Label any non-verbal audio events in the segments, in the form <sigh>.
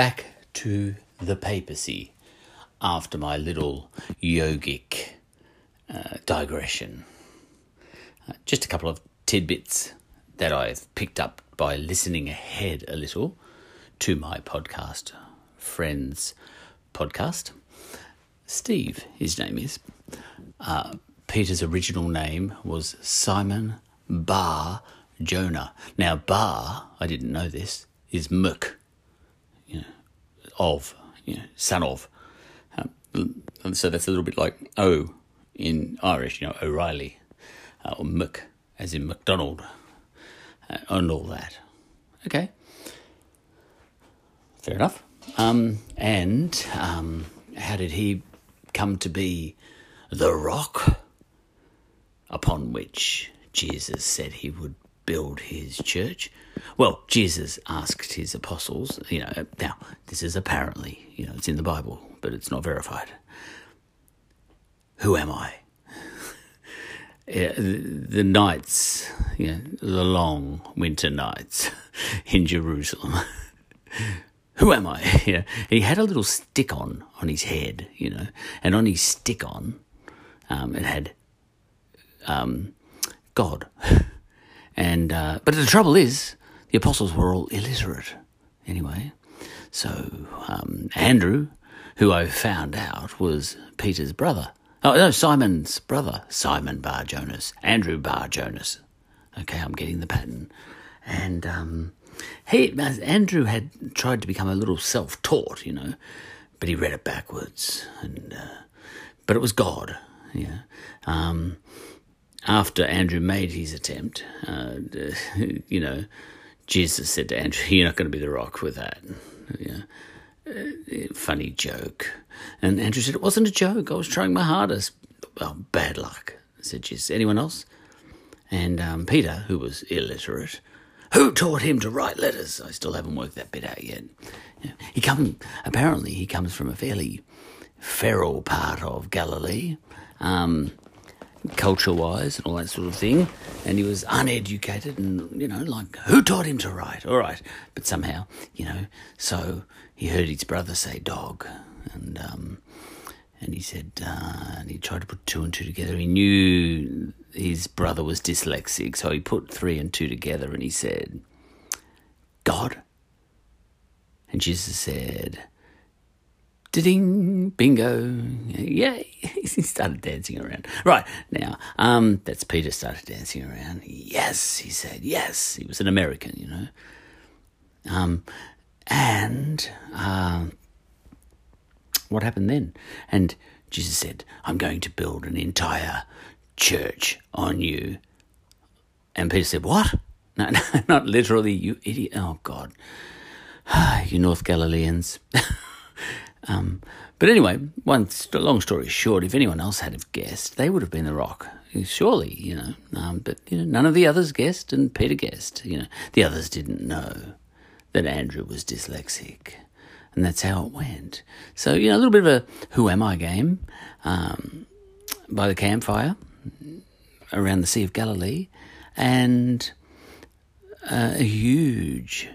back to the papacy after my little yogic uh, digression. Uh, just a couple of tidbits that I've picked up by listening ahead a little to my podcast, Friends Podcast. Steve, his name is. Uh, Peter's original name was Simon Bar Jonah. Now, Bar, I didn't know this, is Muk, know, of, you know, son of. Um, so that's a little bit like O in Irish, you know, O'Reilly, uh, or Muk, as in McDonald, uh, and all that. Okay. Fair enough. Um, and um, how did he come to be the rock upon which Jesus said he would build his church? Well, Jesus asked his apostles, you know, now this is apparently, you know, it's in the Bible, but it's not verified. Who am I? <laughs> yeah, the, the nights, you know, the long winter nights <laughs> in Jerusalem. <laughs> Who am I? Yeah, he had a little stick on on his head, you know, and on his stick on, um, it had um, God. And uh, but the trouble is, the apostles were all illiterate anyway. So um, Andrew, who I found out was Peter's brother. Oh no, Simon's brother, Simon Bar Jonas, Andrew Bar Jonas. Okay, I'm getting the pattern. And um, he, Andrew had tried to become a little self-taught, you know, but he read it backwards. And uh, but it was God, yeah. Um, after Andrew made his attempt, uh, <laughs> you know, Jesus said to Andrew, "You're not going to be the rock with that." Uh, funny joke. And Andrew said, It wasn't a joke. I was trying my hardest. Well, bad luck, said Jesus. Anyone else? And um, Peter, who was illiterate, who taught him to write letters? I still haven't worked that bit out yet. Yeah. He come apparently he comes from a fairly feral part of Galilee. Um, culture wise and all that sort of thing. And he was uneducated and, you know, like, who taught him to write? All right. But somehow, you know, so he heard his brother say dog. And, um, and he said, uh, and he tried to put two and two together. He knew his brother was dyslexic, so he put three and two together and he said, God. And Jesus said, Ding, bingo. Yay. <laughs> he started dancing around. Right, now, um, that's Peter started dancing around. Yes, he said, yes. He was an American, you know. Um, and, uh, what happened then? And Jesus said, I'm going to build an entire church on you. And Peter said, What? No, <laughs> no not literally, you idiot. Oh, God. <sighs> you North Galileans. <laughs> Um, but anyway, one long story short, if anyone else had have guessed, they would have been the Rock. Surely, you know. Um, but you know, none of the others guessed, and Peter guessed. You know, the others didn't know that Andrew was dyslexic, and that's how it went. So you know, a little bit of a "Who am I?" game um, by the campfire around the Sea of Galilee, and uh, a huge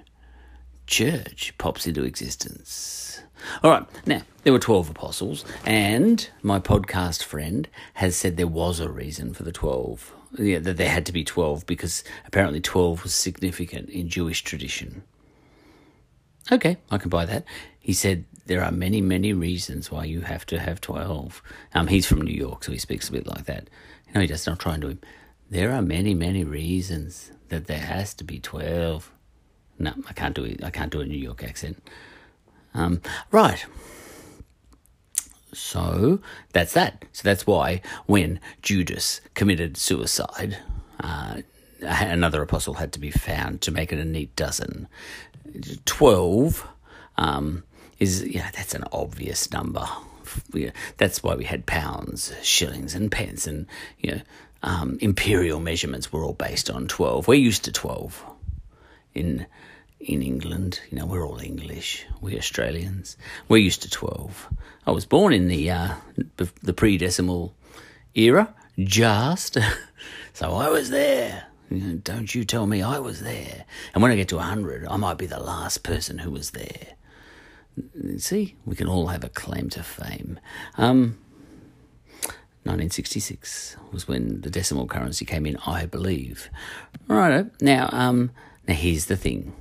church pops into existence. All right, now there were 12 apostles, and my podcast friend has said there was a reason for the 12. Yeah, that there had to be 12 because apparently 12 was significant in Jewish tradition. Okay, I can buy that. He said there are many, many reasons why you have to have 12. Um, he's from New York, so he speaks a bit like that. No, he doesn't. Trying to him. There are many, many reasons that there has to be 12. No, I can't do it. I can't do a New York accent. Um, right. So that's that. So that's why when Judas committed suicide, uh, another apostle had to be found to make it a neat dozen. Twelve um, is yeah, that's an obvious number. That's why we had pounds, shillings, and pence, and you know, um, imperial measurements were all based on twelve. We're used to twelve in in England. You know, we're all English. We Australians. We're used to 12. I was born in the, uh, the pre-decimal era, just. <laughs> so I was there. Don't you tell me I was there. And when I get to 100, I might be the last person who was there. See, we can all have a claim to fame. Um, 1966 was when the decimal currency came in, I believe. Right now, um, now here's the thing.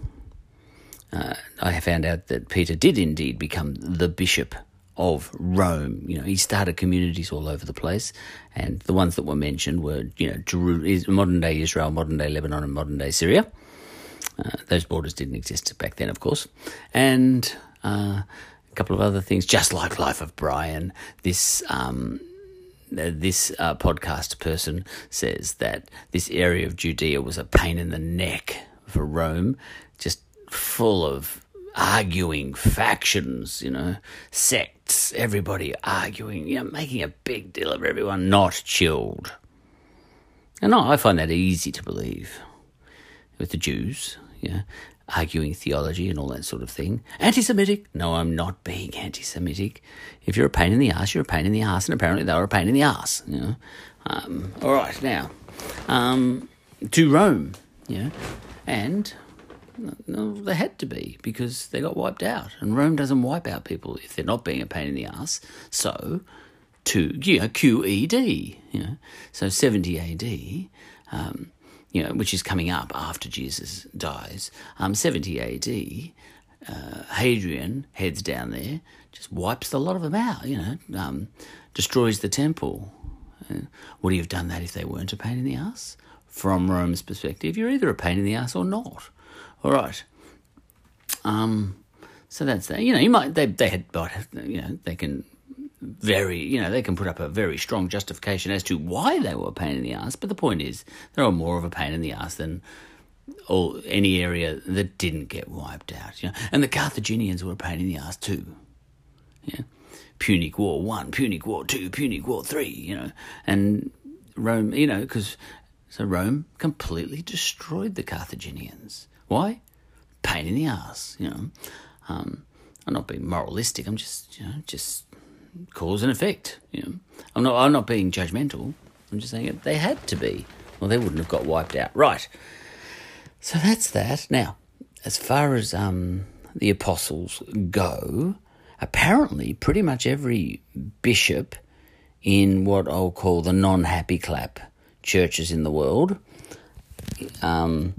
Uh, I found out that Peter did indeed become the bishop of Rome. You know, he started communities all over the place, and the ones that were mentioned were, you know, Jeru- modern day Israel, modern day Lebanon, and modern day Syria. Uh, those borders didn't exist back then, of course, and uh, a couple of other things, just like Life of Brian. This um, this uh, podcast person says that this area of Judea was a pain in the neck for Rome, full of arguing factions, you know, sects, everybody arguing, you know, making a big deal of everyone not chilled. And I find that easy to believe with the Jews, know, arguing theology and all that sort of thing. Anti Semitic? No, I'm not being anti Semitic. If you're a pain in the ass, you're a pain in the ass, and apparently they were a pain in the ass, you know. Um, all right, now, um, to Rome, know, and no, they had to be because they got wiped out, and Rome doesn't wipe out people if they're not being a pain in the ass. So, to QED, you know, so seventy AD, um, you know, which is coming up after Jesus dies. Um, seventy AD, uh, Hadrian heads down there, just wipes a lot of them out. You know, um, destroys the temple. Uh, would he have done that if they weren't a pain in the ass? From Rome's perspective, you're either a pain in the ass or not. All right. Um, so that's that. You know, you might they they had, but you know, they can very, you know, they can put up a very strong justification as to why they were a pain in the ass. But the point is, they were more of a pain in the ass than all any area that didn't get wiped out. You know, and the Carthaginians were a pain in the ass too. Yeah, Punic War one, Punic War two, Punic War three. You know, and Rome. You know, because so Rome completely destroyed the Carthaginians. Why? Pain in the ass, you know. Um, I'm not being moralistic. I'm just, you know, just cause and effect. You know, I'm not. I'm not being judgmental. I'm just saying they had to be, or they wouldn't have got wiped out. Right. So that's that. Now, as far as um, the apostles go, apparently, pretty much every bishop in what I'll call the non-happy clap churches in the world um,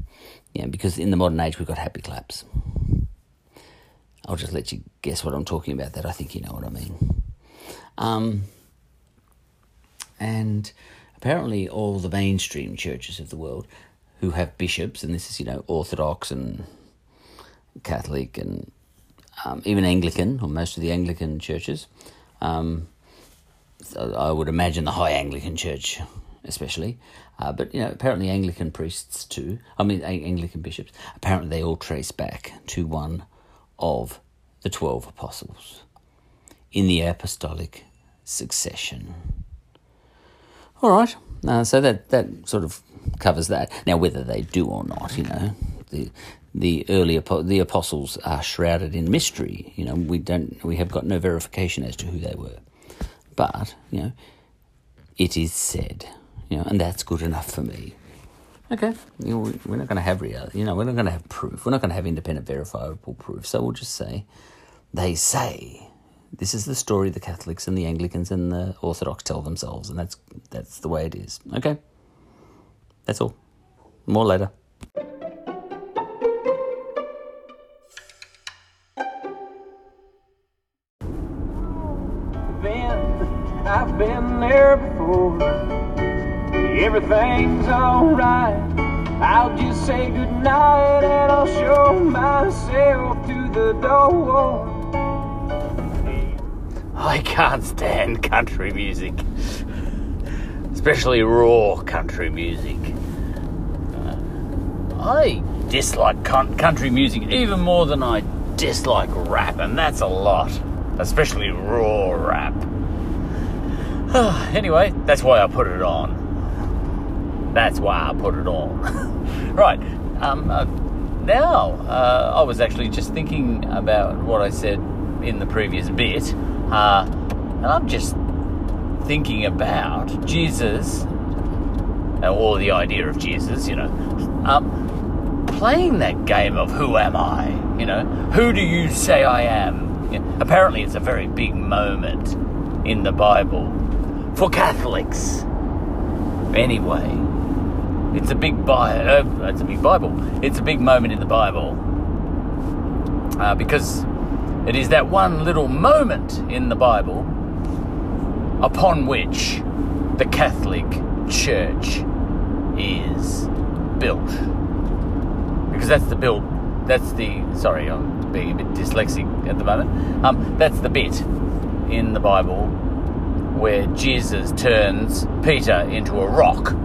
yeah, because in the modern age we've got happy claps. I'll just let you guess what I'm talking about. That I think you know what I mean. Um, and apparently, all the mainstream churches of the world who have bishops, and this is you know Orthodox and Catholic and um, even Anglican, or most of the Anglican churches. Um, I would imagine the High Anglican Church, especially, uh, but you know, apparently Anglican priests too. I mean, Anglican bishops. Apparently, they all trace back to one of the twelve apostles in the apostolic succession. All right, uh, so that that sort of covers that. Now, whether they do or not, you know, the the early the apostles are shrouded in mystery. You know, we don't we have got no verification as to who they were, but you know, it is said you know, and that's good enough for me. Okay, you know, we're not going to have real, you know, we're not going to have proof. We're not going to have independent, verifiable proof. So we'll just say, they say. This is the story the Catholics and the Anglicans and the Orthodox tell themselves, and that's that's the way it is. Okay, that's all. More later. I've been there before everything's alright. I'll just say goodnight and I'll show myself to the door. I can't stand country music, especially raw country music. Uh, I dislike country music even more than I dislike rap, and that's a lot, especially raw rap. <sighs> anyway, that's why I put it on. That's why I put it on. <laughs> right. Um, uh, now, uh, I was actually just thinking about what I said in the previous bit, uh, and I'm just thinking about Jesus, uh, or the idea of Jesus, you know, um, playing that game of who am I? You know, who do you say I am? Apparently, it's a very big moment in the Bible for Catholics. Anyway, it's a big Bible. Uh, it's a big Bible. It's a big moment in the Bible uh, because it is that one little moment in the Bible upon which the Catholic Church is built. Because that's the build. That's the. Sorry, I'm being a bit dyslexic at the moment. Um, that's the bit in the Bible where Jesus turns Peter into a rock.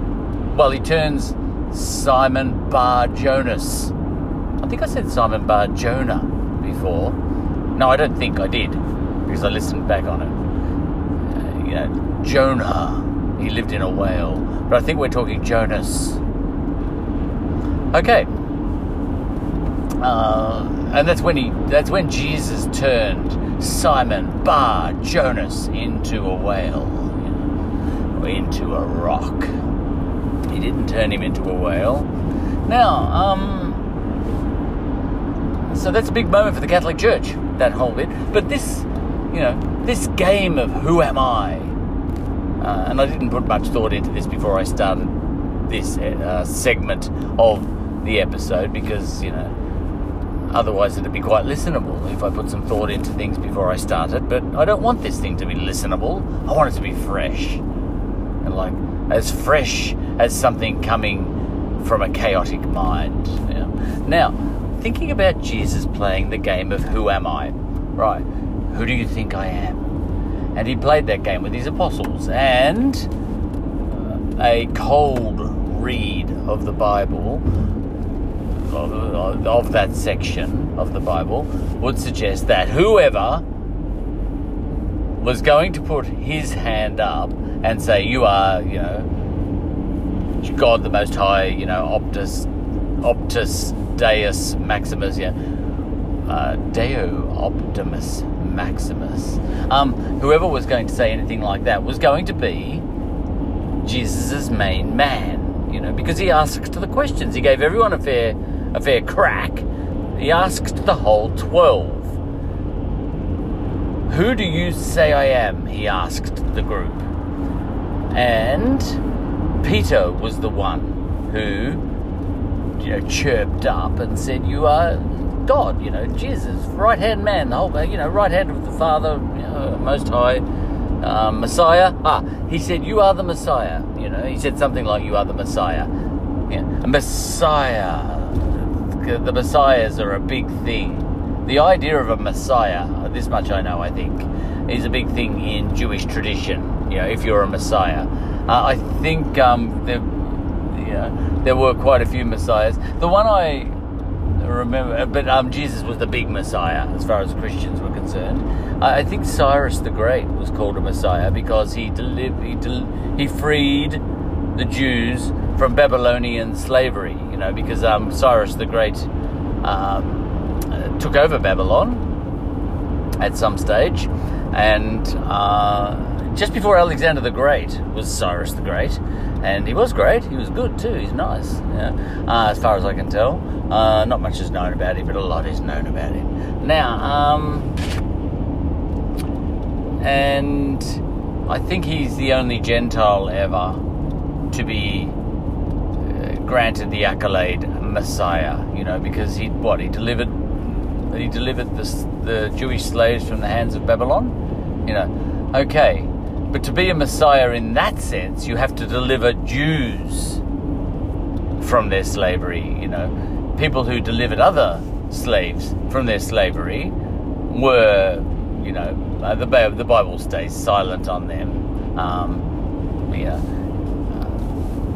Well, he turns Simon Bar Jonas. I think I said Simon Bar Jonah before. No, I don't think I did because I listened back on it. Uh, you know, Jonah. He lived in a whale, but I think we're talking Jonas. Okay. Uh, and that's when he. That's when Jesus turned Simon Bar Jonas into a whale, you know, into a rock. Didn't turn him into a whale. Now, um, so that's a big moment for the Catholic Church, that whole bit. But this, you know, this game of who am I? Uh, and I didn't put much thought into this before I started this uh, segment of the episode because, you know, otherwise it'd be quite listenable if I put some thought into things before I started. But I don't want this thing to be listenable. I want it to be fresh. And like, as fresh as something coming from a chaotic mind. Know? Now, thinking about Jesus playing the game of who am I? Right, who do you think I am? And he played that game with his apostles. And uh, a cold read of the Bible, of, uh, of that section of the Bible, would suggest that whoever was going to put his hand up and say, You are, you know, God the Most High, you know, Optus, Optus Deus Maximus, yeah, uh, Deo Optimus Maximus. Um, whoever was going to say anything like that was going to be Jesus' main man, you know, because he asked the questions. He gave everyone a fair, a fair crack. He asked the whole twelve. Who do you say I am? He asked the group. And Peter was the one who you know, chirped up and said, "You are God, you know, Jesus, right hand man, the whole, you know, right hand of the Father, you know, Most High, um, Messiah." Ah, he said, "You are the Messiah." You know, he said something like, "You are the Messiah." Yeah, Messiah. The Messiahs are a big thing. The idea of a Messiah, this much I know, I think, is a big thing in Jewish tradition. You know, if you're a Messiah, uh, I think um, the you know, there were quite a few messiahs. The one I remember, but um, Jesus was the big messiah as far as Christians were concerned. I, I think Cyrus the Great was called a messiah because he deliv- he, del- he freed the Jews from Babylonian slavery. You know, because um, Cyrus the Great um, uh, took over Babylon at some stage, and. Uh, just before Alexander the Great was Cyrus the Great, and he was great. He was good too. He's nice, yeah. uh, as far as I can tell. Uh, not much is known about him, but a lot is known about him. Now, um, and I think he's the only Gentile ever to be uh, granted the accolade Messiah. You know, because he what he delivered, he delivered the the Jewish slaves from the hands of Babylon. You know, okay but to be a Messiah in that sense, you have to deliver Jews from their slavery, you know. People who delivered other slaves from their slavery were, you know, uh, the, the Bible stays silent on them. Um, yeah.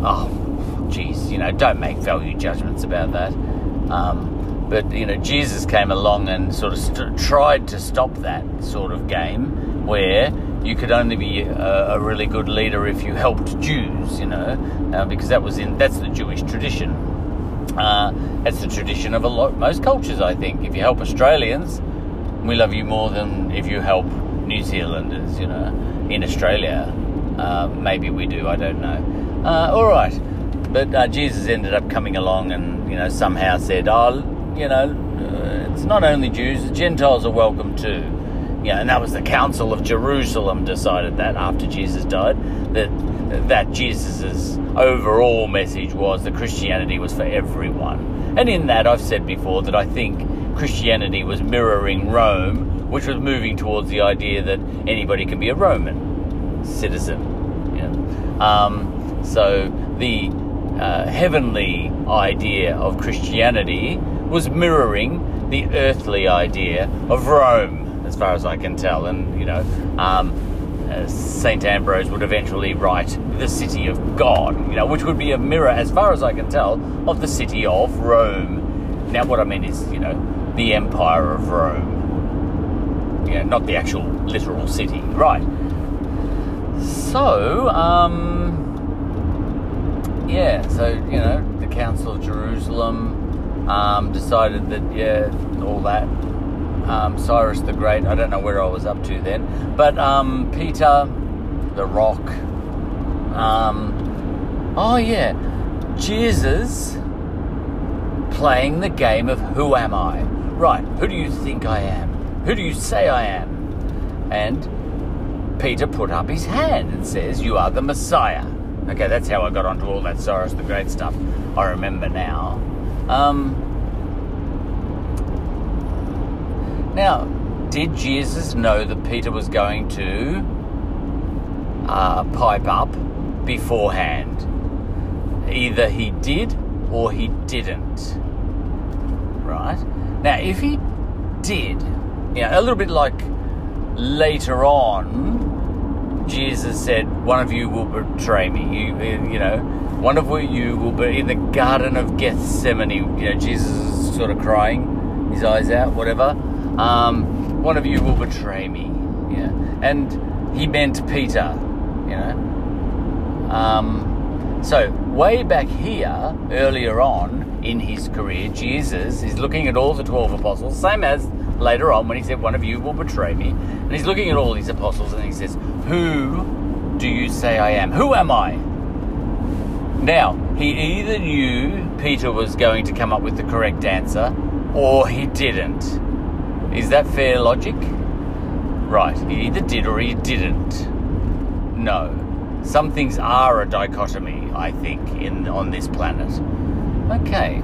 Uh, oh, geez, you know, don't make value judgments about that. Um, but, you know, Jesus came along and sort of st- tried to stop that sort of game where you could only be a, a, really good leader if you helped Jews, you know, uh, because that was in that's the Jewish tradition. Uh, that's the tradition of a lot most cultures, I think. If you help Australians, we love you more than if you help New Zealanders, you know. In Australia, uh, maybe we do. I don't know. Uh, all right, but uh, Jesus ended up coming along and you know somehow said, "Oh, you know, uh, it's not only Jews; Gentiles are welcome too." Yeah, and that was the Council of Jerusalem decided that after Jesus died, that that Jesus's overall message was that Christianity was for everyone. And in that, I've said before that I think Christianity was mirroring Rome, which was moving towards the idea that anybody can be a Roman citizen. Yeah. Um, so the uh, heavenly idea of Christianity was mirroring the earthly idea of Rome, as far as I can tell. And, you know, um, uh, St. Ambrose would eventually write the city of God, you know, which would be a mirror, as far as I can tell, of the city of Rome. Now, what I mean is, you know, the Empire of Rome. Know, not the actual literal city. Right. So, um, yeah, so, you know, the Council of Jerusalem um, decided that, yeah, all that. Um, Cyrus the Great, I don't know where I was up to then, but um, Peter, the Rock, um, oh yeah, Jesus playing the game of who am I? Right, who do you think I am? Who do you say I am? And Peter put up his hand and says, You are the Messiah. Okay, that's how I got onto all that Cyrus the Great stuff. I remember now. Um, now, did Jesus know that Peter was going to uh, pipe up beforehand? Either he did or he didn't. Right? Now, if he did, you know, a little bit like later on, Jesus said, "One of you will betray me." You, you know, one of you will be in the Garden of Gethsemane. You know, Jesus is sort of crying, his eyes out, whatever. Um, one of you will betray me. Yeah, and he meant Peter. You know, um, so way back here, earlier on in his career, Jesus is looking at all the twelve apostles, same as later on when he said, One of you will betray me. And he's looking at all these apostles and he says, Who do you say I am? Who am I? Now, he either knew Peter was going to come up with the correct answer or he didn't. Is that fair logic? Right, he either did or he didn't. No. Some things are a dichotomy, I think, in on this planet. Okay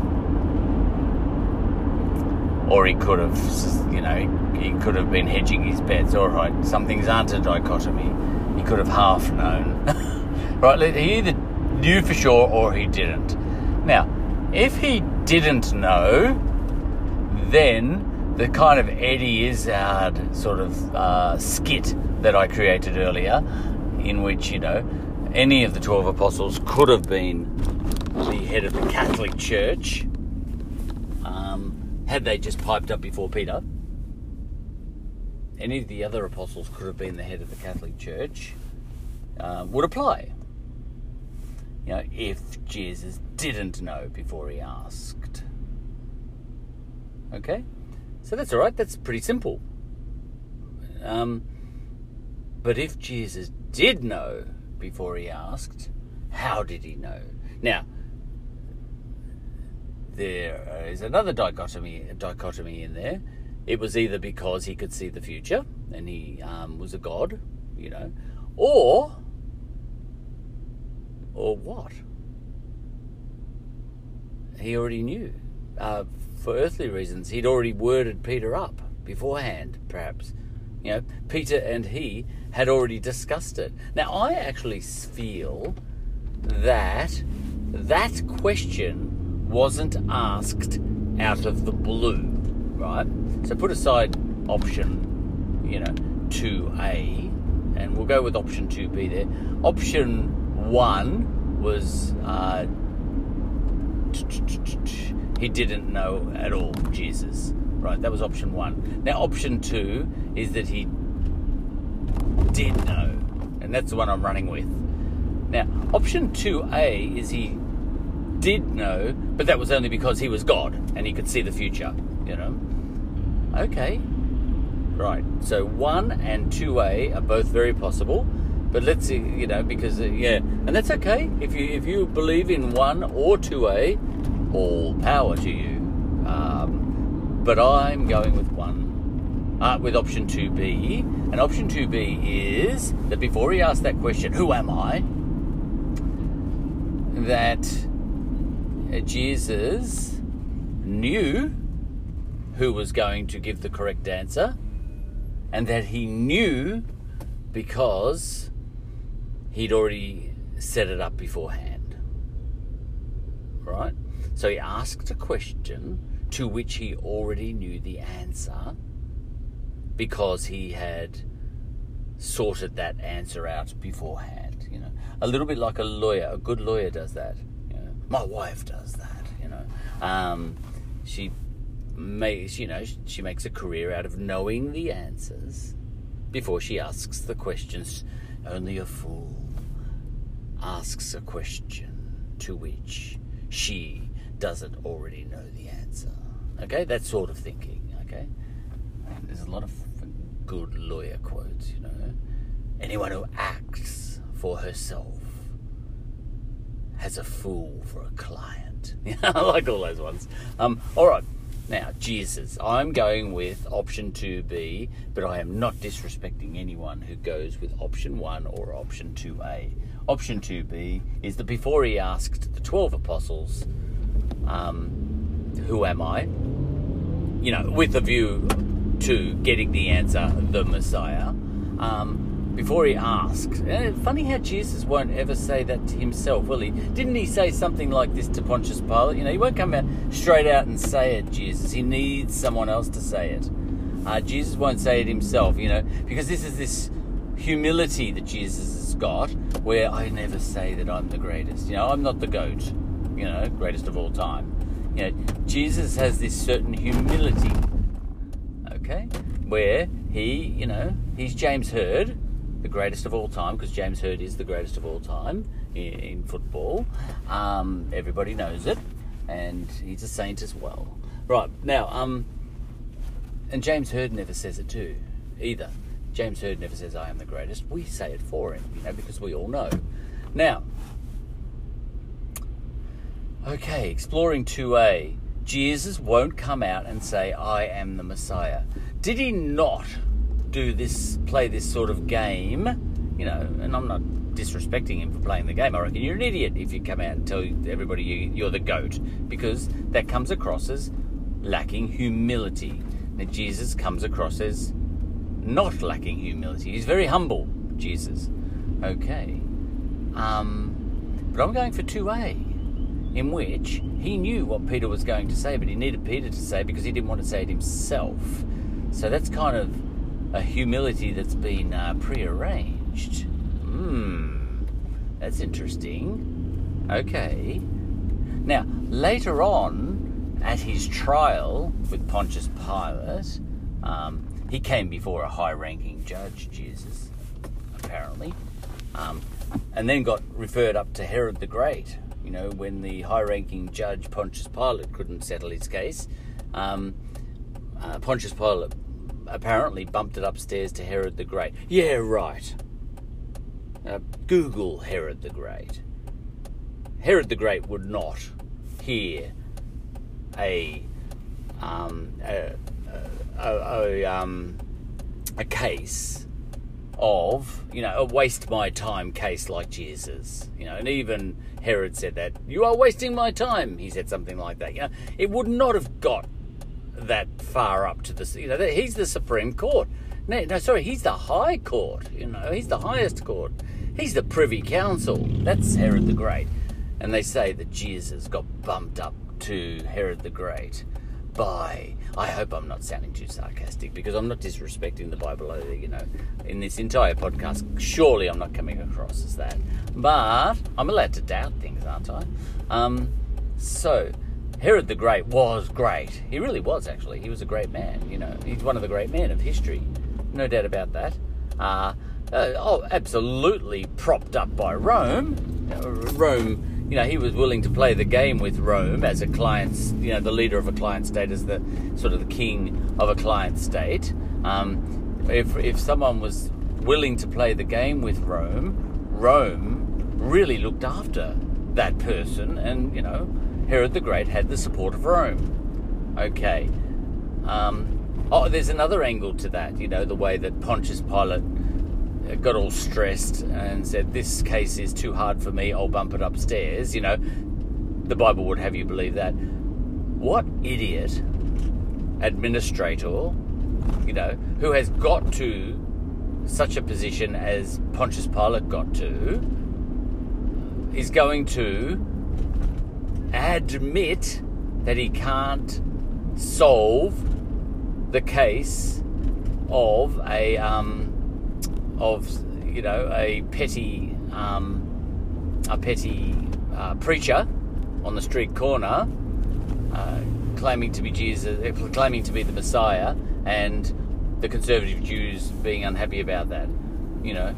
or he could have, you know, he could have been hedging his bets. All right, some things aren't a dichotomy. He could have half known. <laughs> right, he either knew for sure or he didn't. Now, if he didn't know, then the kind of Eddie Izzard sort of uh, skit that I created earlier, in which, you know, any of the 12 apostles could have been the head of the Catholic Church had they just piped up before Peter, any of the other apostles could have been the head of the Catholic Church, uh, would apply. You know, if Jesus didn't know before he asked. Okay? So that's all right, that's pretty simple. Um, but if Jesus did know before he asked, how did he know? Now, there is another dichotomy dichotomy in there. It was either because he could see the future and he um, was a god, you know, or or what? He already knew. Uh, for earthly reasons, he'd already worded Peter up beforehand, perhaps. You know, Peter and he had already discussed it. Now, I actually feel that that question wasn't asked out of the blue, right? So put aside option, you know, 2A, and we'll go with option 2B there. Option 1 was uh, he didn't know at all Jesus, right? That was option 1. Now, option 2 is that he did know, and that's the one I'm running with. Now, option 2A is he did know, but that was only because he was God and he could see the future, you know. Okay. Right. So 1 and 2A are both very possible, but let's see, you know, because uh, yeah, and that's okay. If you if you believe in 1 or 2A, all power to you. Um, but I'm going with 1 uh, with option 2B. And option 2B is that before he asked that question, Who am I? that Jesus knew who was going to give the correct answer, and that he knew because he'd already set it up beforehand. Right? So he asked a question to which he already knew the answer because he had sorted that answer out beforehand. You know, a little bit like a lawyer. A good lawyer does that. You know, my wife does that. You know, um, she makes you know she makes a career out of knowing the answers before she asks the questions. Only a fool asks a question to which she doesn't already know the answer. Okay, that sort of thinking. Okay, there's a lot of good lawyer quotes. You know, anyone who acts for herself has a fool for a client. <laughs> I like all those ones. Um, all right. Now, Jesus, I'm going with option 2B, but I am not disrespecting anyone who goes with option 1 or option 2A. Option 2B is that before he asked the 12 apostles, um, Who am I? You know, with a view to getting the answer, the Messiah, um, before he asks. Uh, funny how Jesus won't ever say that to himself, will he? Didn't he say something like this to Pontius Pilate? You know, he won't come out straight out and say it, Jesus. He needs someone else to say it. Uh, Jesus won't say it himself, you know, because this is this humility that Jesus has got where I never say that I'm the greatest. You know, I'm not the goat, you know, greatest of all time. You know, Jesus has this certain humility, okay, where he, you know, he's James Hird, the greatest of all time, because James Hird is the greatest of all time in, in football. Um, everybody knows it, and he's a saint as well. Right now, um, and James Hird never says it too, either. James Hird never says I am the greatest. We say it for him, you know, because we all know. Now, okay, exploring 2A. Jesus won't come out and say, I am the Messiah. Did he not do this, play this sort of game, you know, and I'm not disrespecting him for playing the game. I reckon you're an idiot if you come out and tell everybody you, are the goat, because that comes across as lacking humility. Now, Jesus comes across as not lacking humility. He's very humble, Jesus. Okay. Um, but I'm going for 2A, in which he knew what Peter was going to say, but he needed Peter to say because he didn't want to say it himself. So that's kind of a humility that's been uh, prearranged. Hmm, that's interesting. Okay. Now, later on, at his trial with Pontius Pilate, um, he came before a high ranking judge, Jesus, apparently, um, and then got referred up to Herod the Great. You know, when the high ranking judge, Pontius Pilate, couldn't settle his case, um, uh, Pontius Pilate apparently bumped it upstairs to Herod the Great. Yeah, right. Uh, Google Herod the Great. Herod the Great would not hear a um, a, a, a, um, a case of you know a waste my time case like Jesus. You know, and even Herod said that you are wasting my time. He said something like that. You know, it would not have got that far up to the you know he's the Supreme Court. No, no, sorry, he's the High Court. You know, he's the highest court. He's the Privy Council. That's Herod the Great, and they say that Jesus got bumped up to Herod the Great by. I hope I'm not sounding too sarcastic because I'm not disrespecting the Bible either. You know, in this entire podcast, surely I'm not coming across as that. But I'm allowed to doubt things, aren't I? Um, so Herod the Great was great. He really was, actually. He was a great man. You know, he's one of the great men of history. No doubt about that. Uh, uh, oh, absolutely propped up by Rome. You Rome, you know, he was willing to play the game with Rome as a client, you know, the leader of a client state, as the sort of the king of a client state. Um, if, if someone was willing to play the game with Rome, Rome really looked after that person and, you know, Herod the Great had the support of Rome. Okay. Um, Oh, there's another angle to that. You know, the way that Pontius Pilate got all stressed and said, "This case is too hard for me. I'll bump it upstairs." You know, the Bible would have you believe that. What idiot administrator, you know, who has got to such a position as Pontius Pilate got to, is going to admit that he can't solve the case of a um, of you know a petty um, a petty uh, preacher on the street corner uh, claiming to be Jesus, uh, claiming to be the Messiah, and the conservative Jews being unhappy about that. You know,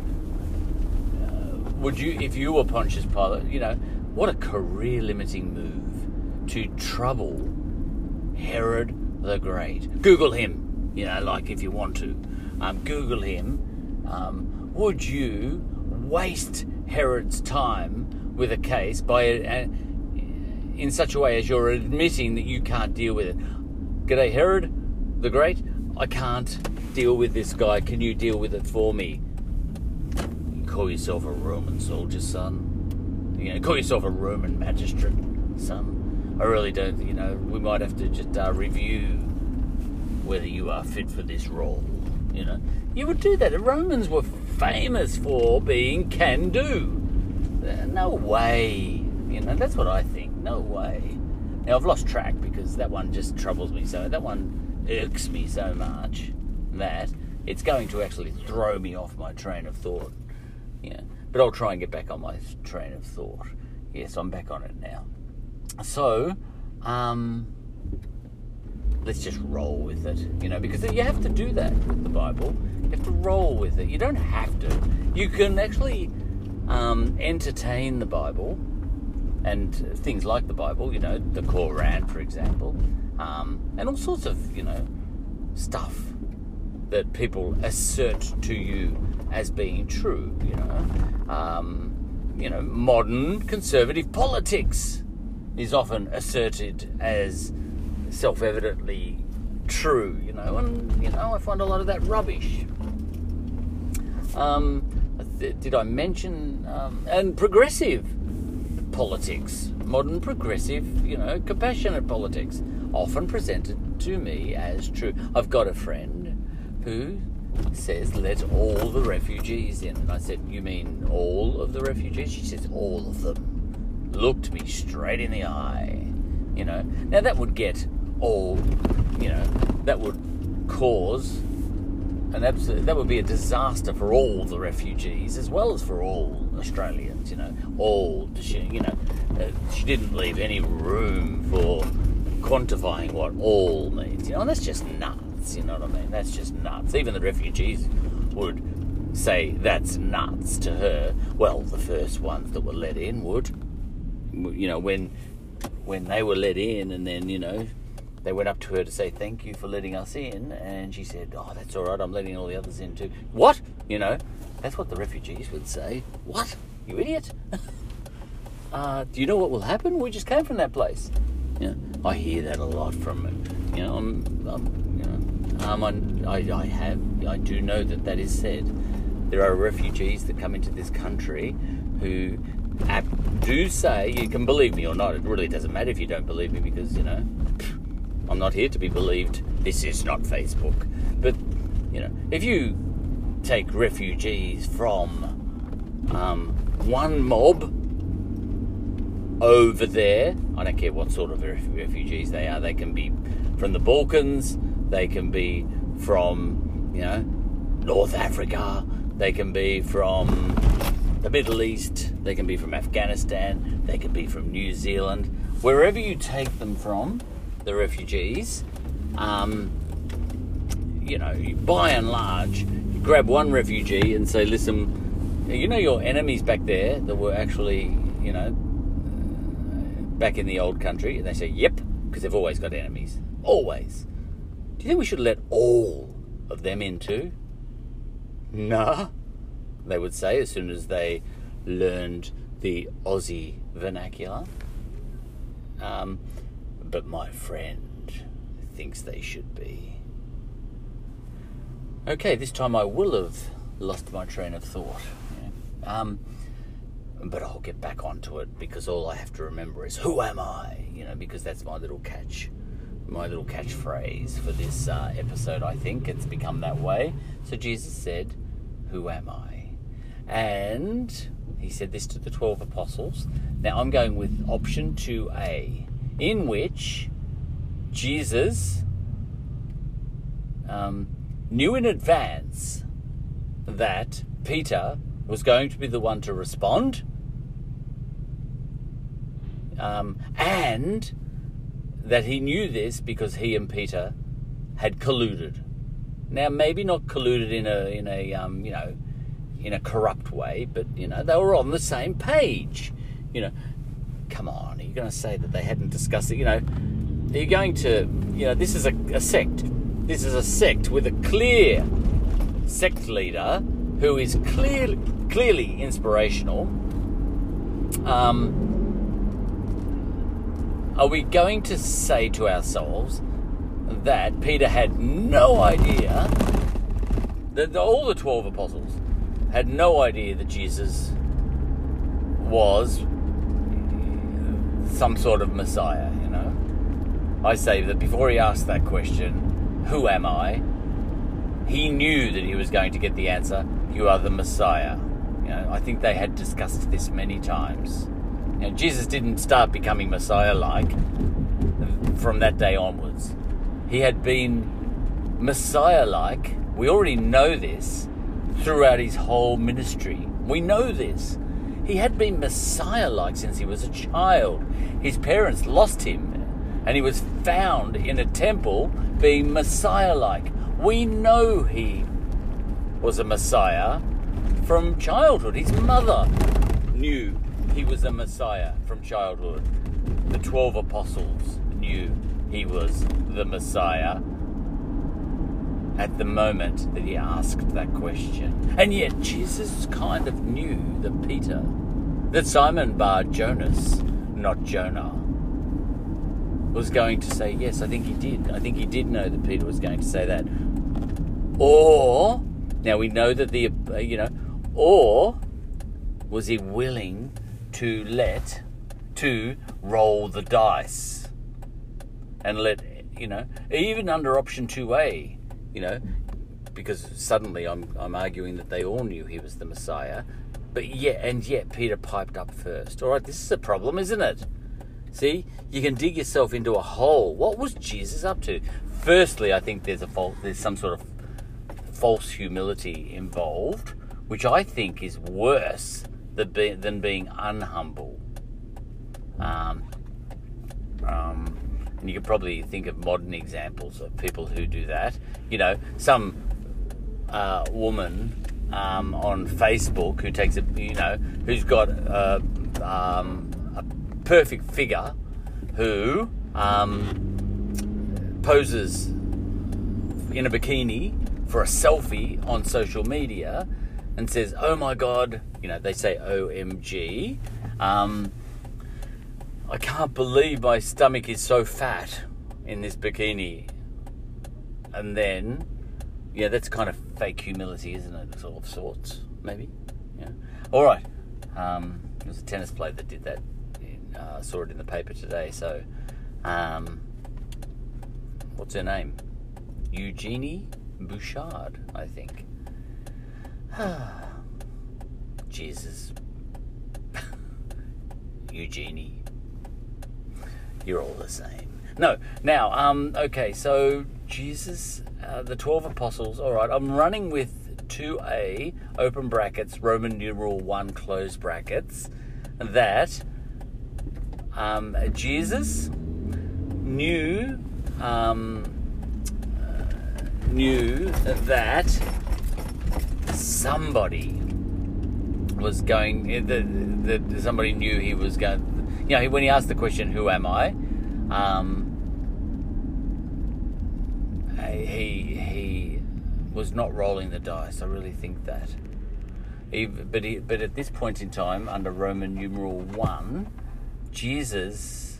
uh, would you, if you were Pontius Pilate, you know, what a career-limiting move to trouble Herod the Great. Google him, you know, like if you want to. Um, Google him. Um, would you waste Herod's time with a case by uh, in such a way as you're admitting that you can't deal with it? G'day, Herod the Great. I can't deal with this guy. Can you deal with it for me? You call yourself a Roman soldier, son. You know, call yourself a Roman magistrate, son. I really don't, you know, we might have to just uh, review whether you are fit for this role. You know, you would do that. The Romans were famous for being can do. No way. You know, that's what I think. No way. Now, I've lost track because that one just troubles me so. That one irks me so much that it's going to actually throw me off my train of thought. Yeah. But I'll try and get back on my train of thought. Yes, I'm back on it now. So, um, let's just roll with it, you know, because you have to do that with the Bible. You have to roll with it. You don't have to. You can actually um, entertain the Bible and things like the Bible, you know, the Quran, for example, um, and all sorts of, you know, stuff that people assert to you as being true, you know. Um, you know, modern conservative politics is often asserted as self-evidently true, you know, and you know I find a lot of that rubbish. Um, th- did I mention um, and progressive politics, modern progressive, you know, compassionate politics, often presented to me as true. I've got a friend who says let all the refugees in, and I said, you mean all of the refugees? She says all of them looked me straight in the eye. You know, now that would get all, you know, that would cause an absolute, that would be a disaster for all the refugees as well as for all Australians. You know, all you know, uh, she didn't leave any room for quantifying what all means. You know, and that's just nuts. You know what I mean? That's just nuts. Even the refugees would say that's nuts to her. Well, the first ones that were let in would you know, when when they were let in, and then you know, they went up to her to say thank you for letting us in, and she said, "Oh, that's all right. I'm letting all the others in too." What? You know, that's what the refugees would say. What? You idiot! <laughs> uh, do you know what will happen? We just came from that place. Know, I hear that a lot from, you know, I'm, I'm you know, um, I, I have, I do know that that is said. There are refugees that come into this country who do say, you can believe me or not, it really doesn't matter if you don't believe me because, you know, I'm not here to be believed. This is not Facebook. But, you know, if you take refugees from um, one mob over there, I don't care what sort of refugees they are, they can be from the Balkans, they can be from, you know, North Africa, they can be from the Middle East, they can be from Afghanistan, they can be from New Zealand, wherever you take them from, the refugees, um, you know, by and large, you grab one refugee and say, listen, you know your enemies back there that were actually, you know, back in the old country? And they say, yep, because they've always got enemies. Always. Do you think we should let all of them in too? Nah they would say, as soon as they learned the Aussie vernacular. Um, but my friend thinks they should be. Okay, this time I will have lost my train of thought. Yeah. Um, but I'll get back onto it because all I have to remember is who am I? You know, because that's my little catch, my little catchphrase for this uh, episode. I think it's become that way. So Jesus said, "Who am I?" And he said this to the twelve apostles. Now I'm going with option two A, in which Jesus um, knew in advance that Peter was going to be the one to respond um, and that he knew this because he and Peter had colluded. Now, maybe not colluded in a in a um, you know in a corrupt way, but you know they were on the same page. You know, come on, are you going to say that they hadn't discussed it? You know, are you going to you know this is a, a sect. This is a sect with a clear sect leader who is clearly clearly inspirational. Um, are we going to say to ourselves that Peter had no idea that all the 12 apostles had no idea that Jesus was some sort of Messiah, you know? I say that before he asked that question, who am I? He knew that he was going to get the answer, you are the Messiah. You know, I think they had discussed this many times. You know, Jesus didn't start becoming Messiah like from that day onwards. He had been Messiah like. We already know this throughout his whole ministry. We know this. He had been Messiah like since he was a child. His parents lost him, and he was found in a temple being Messiah like. We know he was a Messiah from childhood. His mother knew he was a Messiah from childhood. The 12 apostles knew he was the Messiah at the moment that he asked that question. And yet, Jesus kind of knew that Peter, that Simon Bar Jonas, not Jonah, was going to say yes. I think he did. I think he did know that Peter was going to say that. Or, now we know that the, uh, you know, or was he willing to let to roll the dice and let you know even under option 2a you know because suddenly I'm I'm arguing that they all knew he was the Messiah. But yet and yet Peter piped up first. All right this is a problem isn't it? See you can dig yourself into a hole. What was Jesus up to? Firstly I think there's a fault there's some sort of false humility involved which I think is worse be, than being unhumble. Um, um, and you could probably think of modern examples of people who do that. You know, some uh, woman um, on Facebook who takes a, you know, who's got a, um, a perfect figure who um, poses in a bikini for a selfie on social media and says, "Oh my God," you know, they say "OMG." Um, I can't believe my stomach is so fat in this bikini. And then, yeah, that's kind of fake humility, isn't it? Sort of sorts, maybe. Yeah. All right. Um, there was a tennis player that did that. I uh, saw it in the paper today. So, um, what's her name? Eugenie Bouchard, I think. <sighs> Jesus. <laughs> Eugenie. You're all the same. No, now, um, okay, so Jesus, uh, the 12 apostles, all right, I'm running with 2a, open brackets, Roman numeral 1, close brackets, that um, Jesus knew um, uh, knew that somebody was going that the, somebody knew he was going you know when he asked the question who am i um, he he was not rolling the dice i really think that he, but he, but at this point in time under roman numeral 1 jesus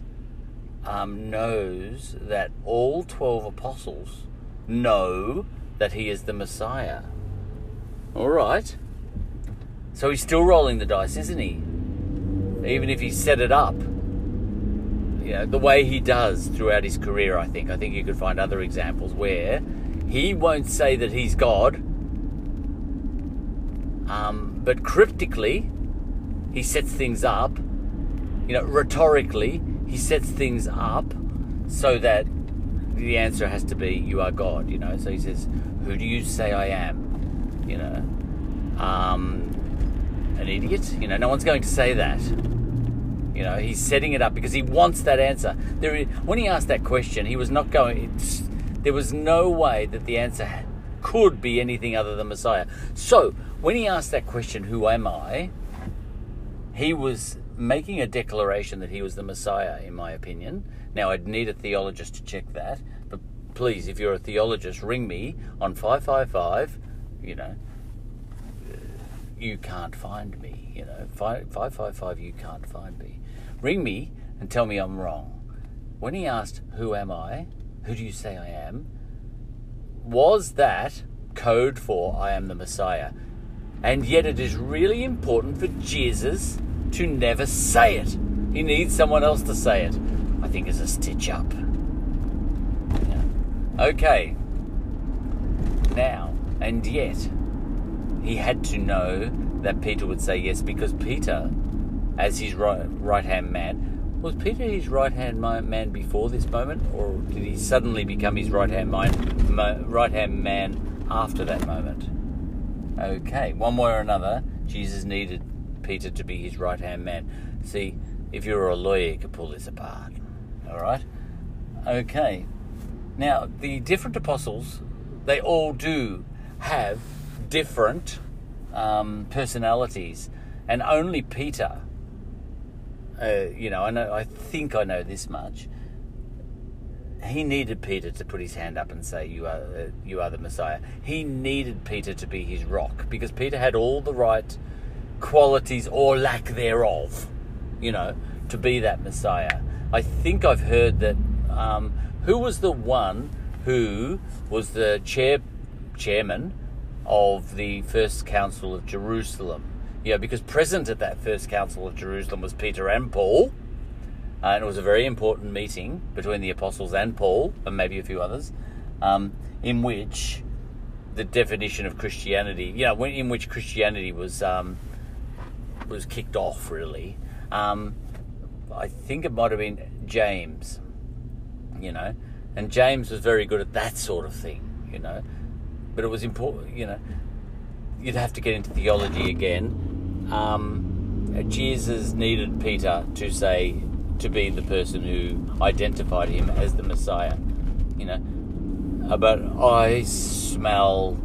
um, knows that all 12 apostles know that he is the Messiah. All right. So he's still rolling the dice, isn't he? Even if he set it up. You know, the way he does throughout his career, I think. I think you could find other examples where he won't say that he's God, um, but cryptically, he sets things up. You know, rhetorically, he sets things up so that the answer has to be, You are God. You know, so he says, Who do you say I am? You know, um, an idiot? You know, no one's going to say that. You know, he's setting it up because he wants that answer. There, when he asked that question, he was not going. there was no way that the answer could be anything other than Messiah. So when he asked that question, "Who am I?" he was making a declaration that he was the Messiah, in my opinion. Now, I'd need a theologist to check that, but please, if you're a theologist, ring me on 555, you know, you can't find me, you know, 555, you can't find me. Ring me and tell me I'm wrong. When he asked, Who am I? Who do you say I am? Was that code for I am the Messiah? And yet it is really important for Jesus to never say it. He needs someone else to say it. I think it's a stitch up. Yeah. Okay. Now, and yet, he had to know that Peter would say yes because Peter as his right hand man. Was Peter his right hand man before this moment, or did he suddenly become his right hand man, right hand man after that moment? Okay, one way or another, Jesus needed Peter to be his right hand man. See, if you're a lawyer, you could pull this apart. All right. Okay. Now, the different apostles, they all do have different um, personalities, and only Peter uh, you know, I know, I think I know this much. He needed Peter to put his hand up and say, "You are, uh, you are the Messiah." He needed Peter to be his rock because Peter had all the right qualities or lack thereof, you know, to be that Messiah. I think I've heard that. Um, who was the one who was the chair chairman of the first council of Jerusalem? know, because present at that first council of Jerusalem was Peter and Paul, uh, and it was a very important meeting between the apostles and Paul, and maybe a few others, um, in which the definition of Christianity, you know, in which Christianity was um, was kicked off. Really, um, I think it might have been James, you know, and James was very good at that sort of thing, you know, but it was important, you know. You'd have to get into theology again um, Jesus needed Peter to say, to be the person who identified him as the Messiah. You know, uh, but I smell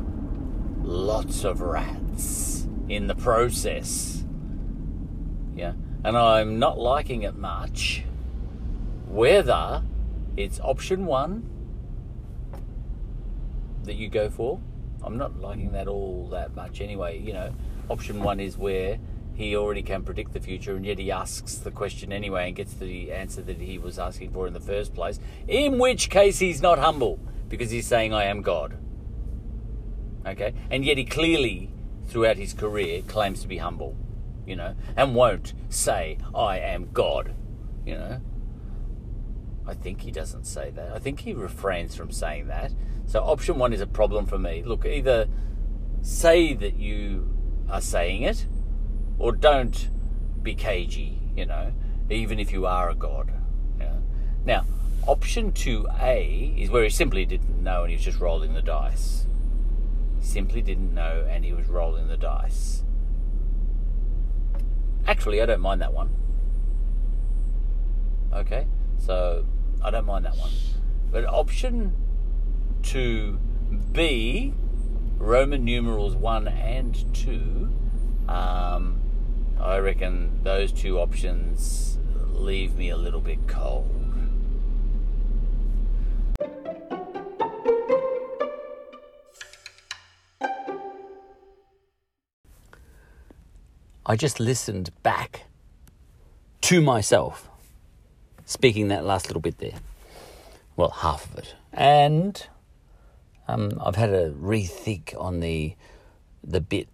lots of rats in the process. Yeah, and I'm not liking it much. Whether it's option one that you go for, I'm not liking that all that much anyway. You know, option one is where he already can predict the future and yet he asks the question anyway and gets the answer that he was asking for in the first place, in which case he's not humble because he's saying, I am God. Okay? And yet he clearly, throughout his career, claims to be humble, you know, and won't say, I am God, you know. I think he doesn't say that. I think he refrains from saying that. So option one is a problem for me. Look, either say that you are saying it, or don't be cagey, you know, even if you are a god. Now, option 2A is where he simply didn't know and he was just rolling the dice. He simply didn't know and he was rolling the dice. Actually, I don't mind that one. Okay, so I don't mind that one. But option 2B Roman numerals 1 and 2, um, I reckon those two options leave me a little bit cold. I just listened back to myself speaking that last little bit there. Well, half of it. And um, I've had to rethink on the the bit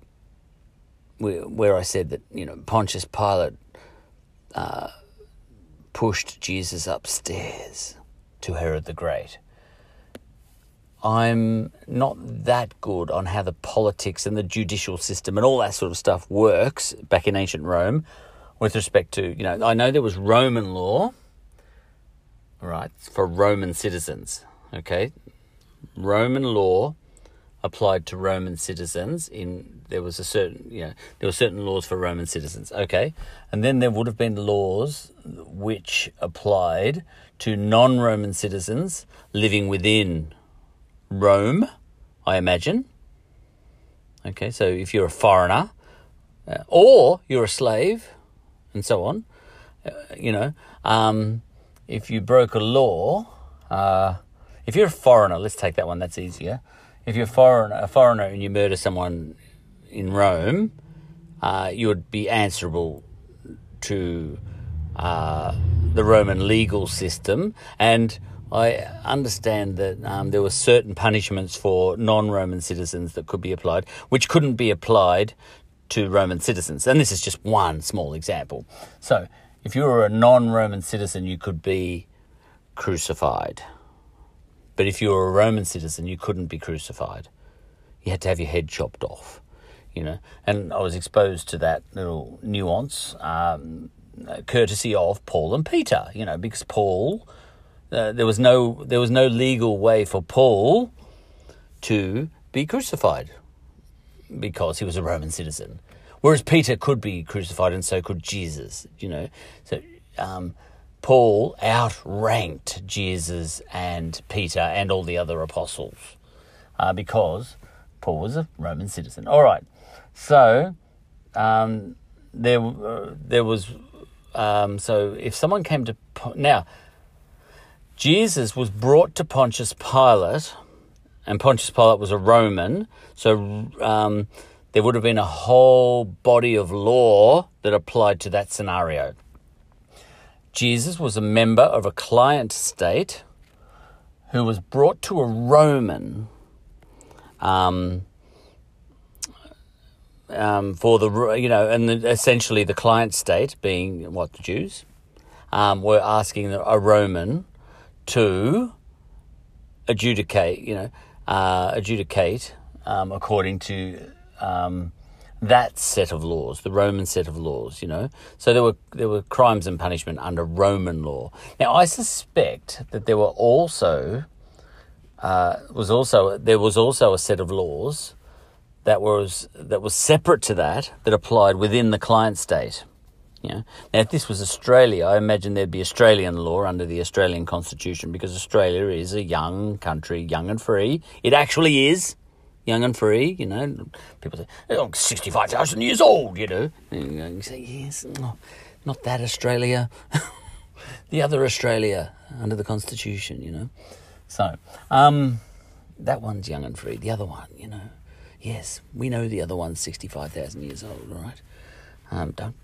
where, where I said that you know Pontius Pilate uh, pushed Jesus upstairs to Herod the Great. I'm not that good on how the politics and the judicial system and all that sort of stuff works back in ancient Rome with respect to, you know, I know there was Roman law, right, for Roman citizens, okay? Roman law applied to Roman citizens in there was a certain you know there were certain laws for Roman citizens okay? And then there would have been laws which applied to non-Roman citizens living within Rome I imagine. Okay so if you're a foreigner uh, or you're a slave and so on uh, you know um, if you broke a law uh, if you're a foreigner let's take that one that's easier if you're a foreigner, a foreigner and you murder someone in Rome, uh, you would be answerable to uh, the Roman legal system. And I understand that um, there were certain punishments for non-Roman citizens that could be applied, which couldn't be applied to Roman citizens. And this is just one small example. So, if you were a non-Roman citizen, you could be crucified. But if you were a Roman citizen, you couldn't be crucified. You had to have your head chopped off, you know. And I was exposed to that little nuance, um, courtesy of Paul and Peter, you know, because Paul, uh, there was no there was no legal way for Paul to be crucified because he was a Roman citizen, whereas Peter could be crucified and so could Jesus, you know. So. Um, Paul outranked Jesus and Peter and all the other apostles uh, because Paul was a Roman citizen. All right, so um, there uh, there was um, so if someone came to now Jesus was brought to Pontius Pilate, and Pontius Pilate was a Roman, so um, there would have been a whole body of law that applied to that scenario. Jesus was a member of a client state who was brought to a Roman um, um, for the, you know, and the, essentially the client state being what, the Jews, um, were asking a Roman to adjudicate, you know, uh, adjudicate um, according to um, that set of laws, the Roman set of laws, you know. So there were there were crimes and punishment under Roman law. Now I suspect that there were also uh, was also there was also a set of laws that was that was separate to that that applied within the client state. Yeah. Now, if this was Australia, I imagine there'd be Australian law under the Australian Constitution because Australia is a young country, young and free. It actually is young and free, you know. People say, oh, 65,000 years old, you know. And you say, yes, no, not that Australia. <laughs> the other Australia under the Constitution, you know. So, um, that one's young and free. The other one, you know, yes, we know the other one's 65,000 years old, all right? Um, don't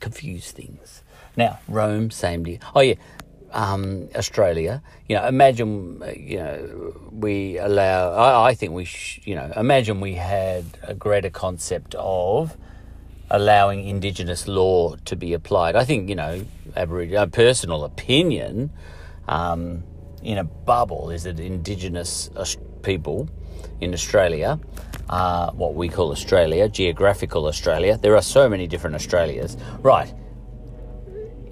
confuse things. Now, Rome, same deal. Oh, yeah, um, Australia, you know, imagine, you know, we allow, I, I think we, sh, you know, imagine we had a greater concept of allowing Indigenous law to be applied. I think, you know, Aboriginal, personal opinion um, in a bubble is that Indigenous people in Australia, uh, what we call Australia, geographical Australia, there are so many different Australias. Right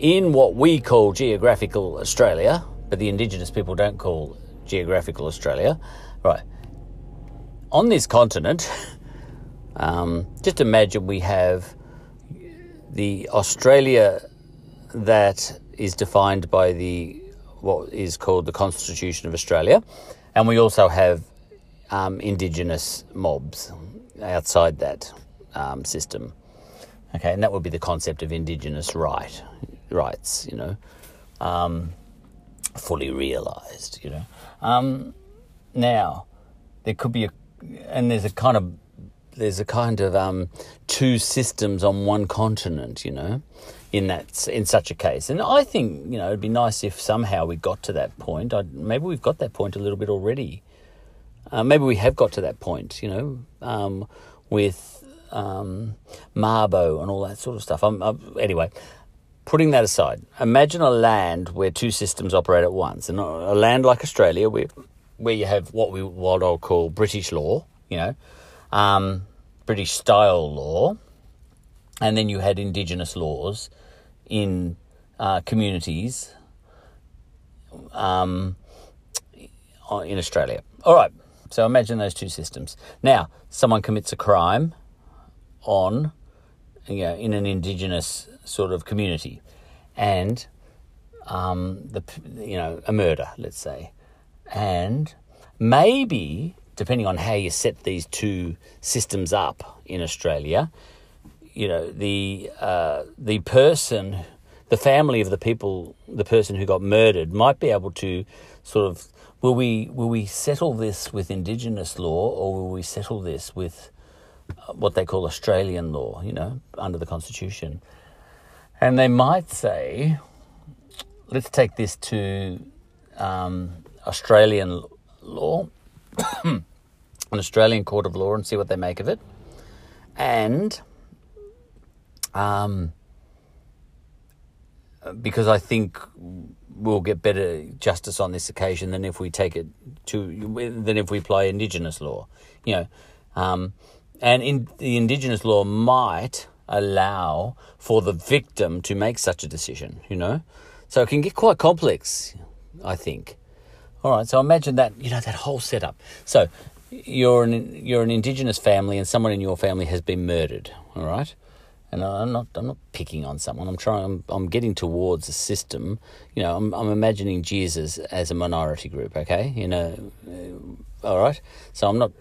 in what we call geographical Australia, but the Indigenous people don't call geographical Australia, right? On this continent, <laughs> um, just imagine we have the Australia that is defined by the what is called the Constitution of Australia, and we also have um, Indigenous mobs outside that um, system. Okay, and that would be the concept of Indigenous right rights, you know, um, fully realized, you know. Um, now, there could be a, and there's a kind of, there's a kind of um, two systems on one continent, you know, in that in such a case. And I think you know it'd be nice if somehow we got to that point. I'd, maybe we've got that point a little bit already. Uh, maybe we have got to that point, you know, um, with um, Mabo and all that sort of stuff. I'm, I'm, anyway, putting that aside, imagine a land where two systems operate at once, and a land like Australia, where where you have what we what I'll call British law, you know, um, British style law, and then you had Indigenous laws in uh, communities um, in Australia. All right, so imagine those two systems. Now, someone commits a crime on, you know, in an Indigenous sort of community, and um, the you know a murder, let's say, and maybe depending on how you set these two systems up in Australia, you know the uh, the person, the family of the people, the person who got murdered might be able to sort of will we will we settle this with Indigenous law or will we settle this with uh, what they call Australian law, you know, under the Constitution? And they might say, let's take this to um, Australian law, <coughs> an Australian court of law, and see what they make of it. And um, because I think we'll get better justice on this occasion than if we take it to than if we apply Indigenous law, you know, um, and in the Indigenous law might allow for the victim to make such a decision, you know? So it can get quite complex, I think. All right, so imagine that, you know, that whole setup. So you're an, you're an indigenous family and someone in your family has been murdered, all right? And I'm not I'm not picking on someone. I'm trying I'm, I'm getting towards a system. You know, I'm I'm imagining Jesus as a minority group, okay? You know, all right? So I'm not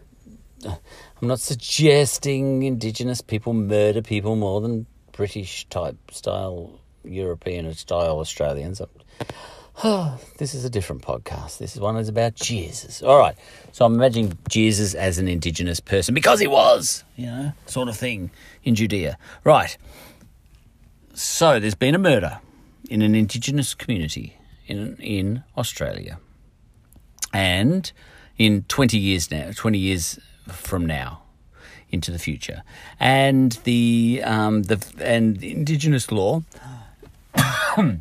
I'm not suggesting Indigenous people murder people more than British type style, European style Australians. Oh, <sighs> this is a different podcast. This is one that's about Jesus. All right. So I'm imagining Jesus as an Indigenous person because he was, you know, sort of thing in Judea. Right. So there's been a murder in an Indigenous community in in Australia, and in 20 years now, 20 years from now into the future. And the um, the and Indigenous law <coughs>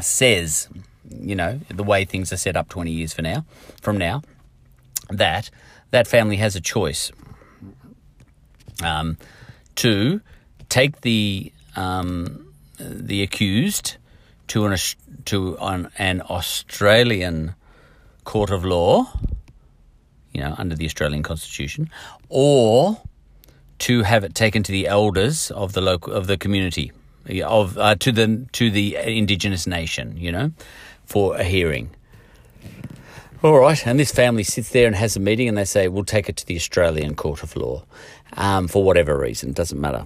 says, you know, the way things are set up twenty years for now, from now, that that family has a choice um, to take the um, the accused to an to an, an Australian court of law you know, under the Australian Constitution, or to have it taken to the elders of the local of the community, of uh, to the to the indigenous nation, you know, for a hearing. All right, and this family sits there and has a meeting, and they say, "We'll take it to the Australian Court of Law," um, for whatever reason, doesn't matter.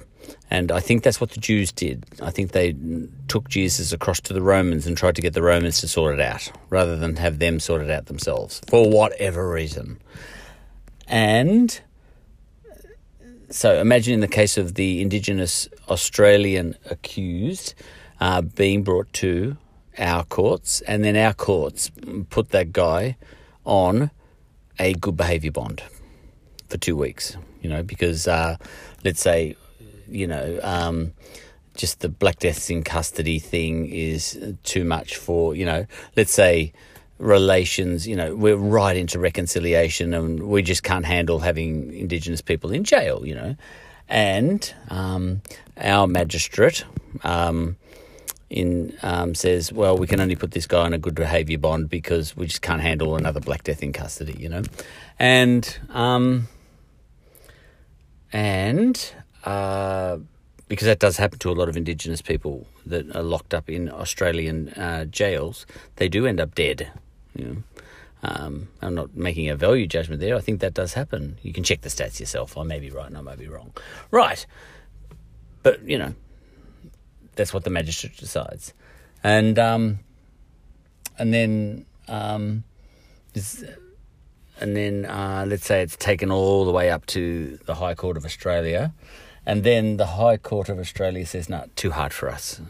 And I think that's what the Jews did. I think they took Jesus across to the Romans and tried to get the Romans to sort it out rather than have them sort it out themselves for whatever reason. And so imagine in the case of the Indigenous Australian accused uh, being brought to our courts, and then our courts put that guy on a good behaviour bond for two weeks, you know, because uh, let's say you know, um, just the Black Deaths in custody thing is too much for, you know, let's say relations, you know, we're right into reconciliation and we just can't handle having Indigenous people in jail, you know. And um, our magistrate um, in um, says, well, we can only put this guy on a good behaviour bond because we just can't handle another Black Death in custody, you know. And um, and uh, because that does happen to a lot of Indigenous people that are locked up in Australian uh, jails. They do end up dead. You know? um, I'm not making a value judgment there. I think that does happen. You can check the stats yourself. I may be right and I may be wrong. Right. But, you know, that's what the magistrate decides. And, um, and then, um, and then uh, let's say it's taken all the way up to the High Court of Australia and then the High Court of Australia says, no, too hard for us.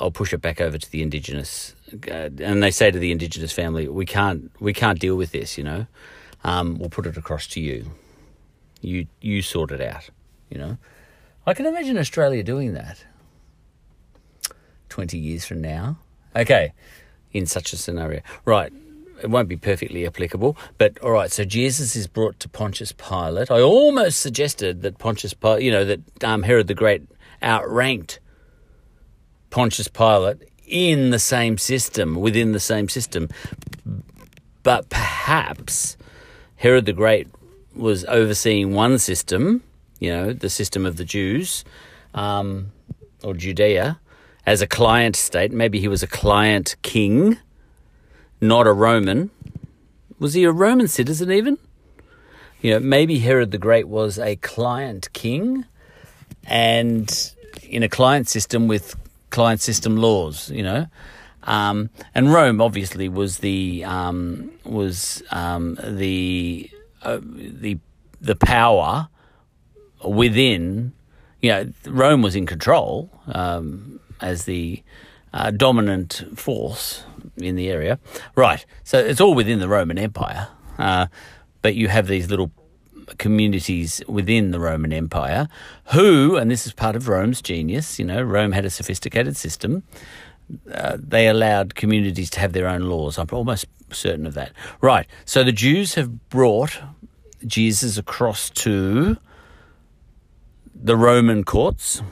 I'll push it back over to the Indigenous. Uh, and they say to the Indigenous family, we can't, we can't deal with this, you know. Um, we'll put it across to you. You you sort it out. You know, I can imagine Australia doing that. Twenty years from now, okay, in such a scenario, right? It won't be perfectly applicable, but all right. So Jesus is brought to Pontius Pilate. I almost suggested that Pontius, Pilate, you know, that um, Herod the Great outranked Pontius Pilate in the same system, within the same system. But perhaps Herod the Great was overseeing one system, you know, the system of the Jews, um, or Judea, as a client state. Maybe he was a client king, not a Roman. Was he a Roman citizen even? You know, maybe Herod the Great was a client king and in a client system with client system laws, you know. Um, and Rome obviously was the um, was um, the uh, the the power within. You know, Rome was in control um, as the uh, dominant force in the area. Right. So it's all within the Roman Empire, uh, but you have these little communities within the Roman Empire who, and this is part of Rome's genius, you know, Rome had a sophisticated system. Uh, they allowed communities to have their own laws. I'm almost certain of that. Right. So the Jews have brought Jesus across to the Roman courts,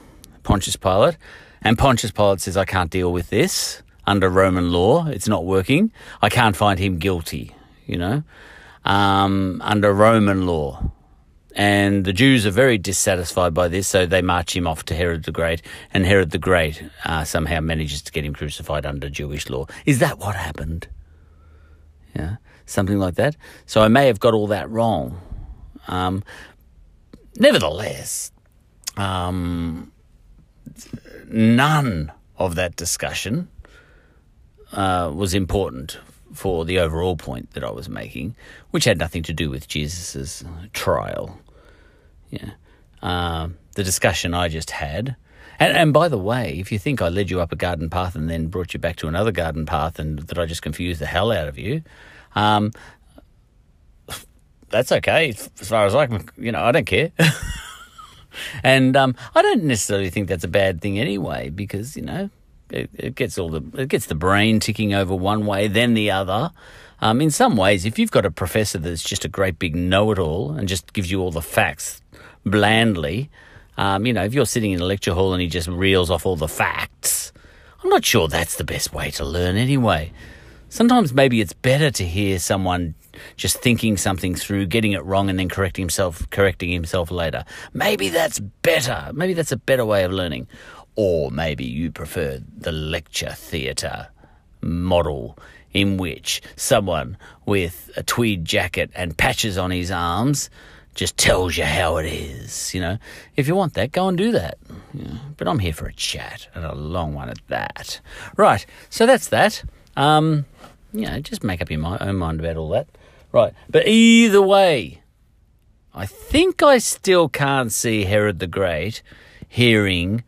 Pontius Pilate, and Pontius Pilate says, I can't deal with this under Roman law. It's not working. I can't find him guilty, you know um, under Roman law. And the Jews are very dissatisfied by this, so they march him off to Herod the Great, and Herod the Great uh, somehow manages to get him crucified under Jewish law. Is that what happened? Yeah, something like that. So I may have got all that wrong. Um, nevertheless, um, none of that discussion uh, was important for the overall point that I was making, which had nothing to do with Jesus's trial. Yeah, uh, the discussion I just had. And, and by the way, if you think I led you up a garden path and then brought you back to another garden path and that I just confused the hell out of you, um, that's okay as far as I can, you know, I don't care. <laughs> and um, I don't necessarily think that's a bad thing anyway, because, you know, it, it, gets all the it gets the brain ticking over one way, then the other. Um, in some ways, if you've got a professor that's just a great big know-it-all and just gives you all the facts blandly, um, you know, if you're sitting in a lecture hall and he just reels off all the facts, I'm not sure that's the best way to learn anyway. Sometimes maybe it's better to hear someone just thinking something through, getting it wrong, and then correcting himself, correcting himself later. Maybe that's better. Maybe that's a better way of learning. Or maybe you prefer the lecture theatre model in which someone with a tweed jacket and patches on his arms just tells you how it is. You know, if you want that, go and do that. but I'm here for a chat and a long one at that. Right, so that's that. Um, you know, just make up your own mind about all that. Right, but either way, I think I still can't see Herod the Great hearing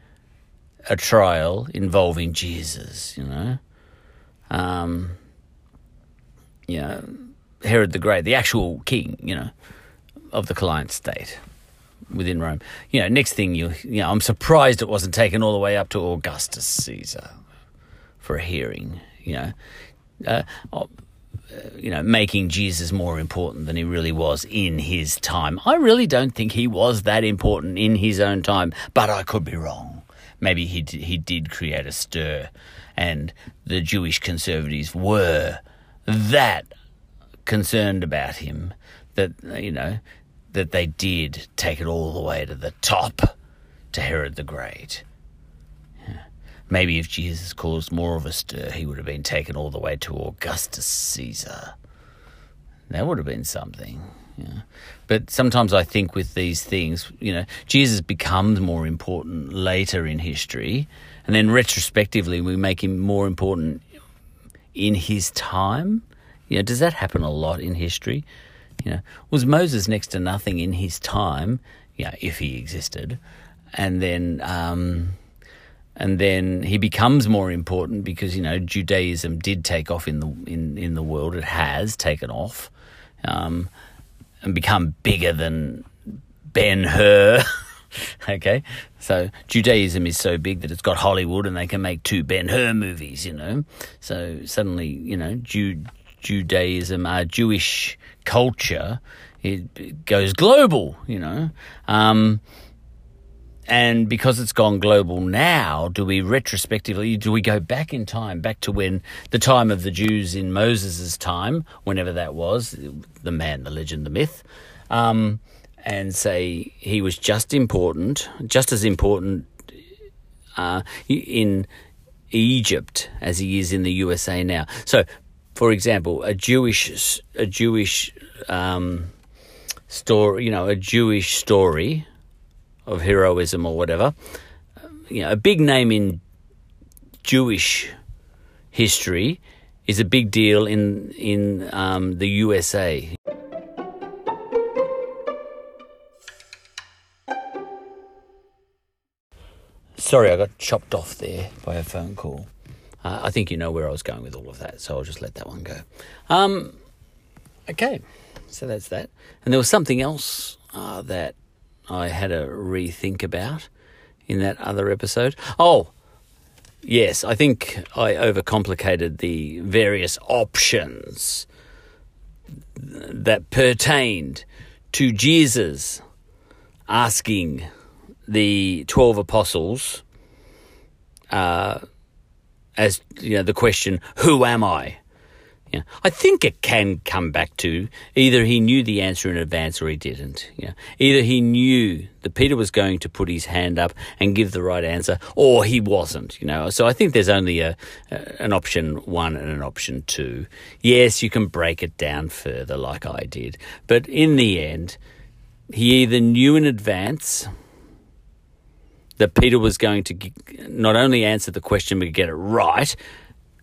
a trial involving Jesus, you know. Um, you know, Herod the Great, the actual king, you know, of the client state within Rome. You know, next thing you, you know, I'm surprised it wasn't taken all the way up to Augustus Caesar for a hearing. You know, uh, uh you know, making Jesus more important than he really was in his time. I really don't think he was that important in his own time, but I could be wrong maybe he he did create a stir, and the Jewish conservatives were that concerned about him that you know that they did take it all the way to the top to Herod the Great. Maybe if Jesus caused more of a stir, he would have been taken all the way to Augustus Caesar. That would have been something. Yeah. But sometimes I think with these things, you know, Jesus becomes more important later in history, and then retrospectively we make him more important in his time. You know, does that happen a lot in history? You know, was Moses next to nothing in his time? Yeah, if he existed, and then um, and then he becomes more important because you know Judaism did take off in the in in the world. It has taken off. Um, and become bigger than Ben Hur. <laughs> okay, so Judaism is so big that it's got Hollywood and they can make two Ben Hur movies, you know. So suddenly, you know, Ju- Judaism, uh, Jewish culture, it, it, goes global, you know. Um, and because it's gone global now, do we retrospectively, do we go back in time, back to when the time of the Jews in Moses' time, whenever that was, the man, the legend, the myth, um, and say he was just important, just as important uh, in Egypt as he is in the USA now. So, for example, a Jewish, a Jewish um, story, you know, a Jewish story of heroism or whatever. You know, a big name in Jewish history is a big deal in in um, the USA. Sorry, I got chopped off there by a phone call. Uh, I think you know where I was going with all of that, so I'll just let that one go. Um, okay, so that's that. And there was something else uh, that I had a rethink about in that other episode. Oh, yes, I think I overcomplicated the various options that pertained to Jesus asking the 12 apostles uh, as you know the question who am i yeah. I think it can come back to either he knew the answer in advance or he didn't. Yeah. Either he knew that Peter was going to put his hand up and give the right answer, or he wasn't. You know. So I think there's only a, a an option one and an option two. Yes, you can break it down further, like I did, but in the end, he either knew in advance that Peter was going to not only answer the question but get it right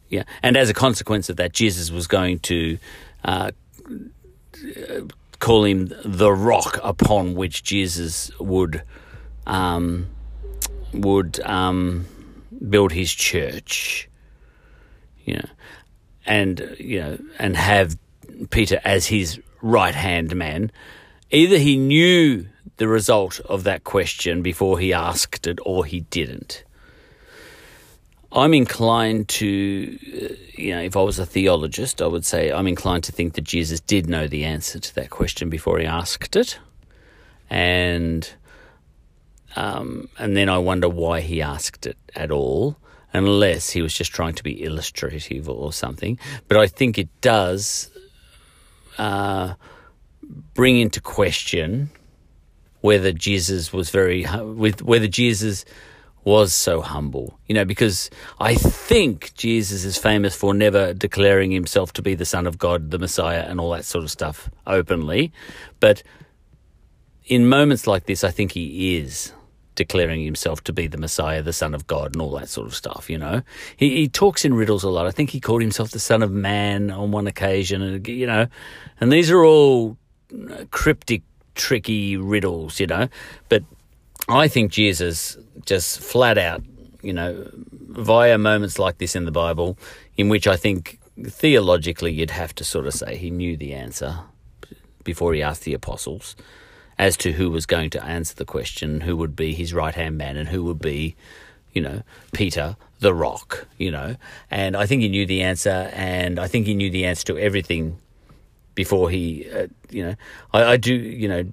yeah, and as a consequence of that, Jesus was going to uh, call him the rock upon which Jesus would um, would um, build his church. You know, and you know, and have Peter as his right hand man. Either he knew the result of that question before he asked it, or he didn't. I'm inclined to, uh, you know, if I was a theologist, I would say I'm inclined to think that Jesus did know the answer to that question before he asked it, and um, and then I wonder why he asked it at all, unless he was just trying to be illustrative or something. But I think it does uh, bring into question whether Jesus was very with whether Jesus was so humble, you know, because I think Jesus is famous for never declaring himself to be the Son of God, the Messiah, and all that sort of stuff openly. But in moments like this, I think he is declaring himself to be the Messiah, the Son of God, and all that sort of stuff, you know. He, he talks in riddles a lot. I think he called himself the Son of Man on one occasion, and, you know, and these are all uh, cryptic, tricky riddles, you know. But I think Jesus just flat out, you know, via moments like this in the Bible, in which I think theologically you'd have to sort of say he knew the answer before he asked the apostles as to who was going to answer the question, who would be his right hand man, and who would be, you know, Peter the rock, you know. And I think he knew the answer, and I think he knew the answer to everything before he, uh, you know, I, I do, you know,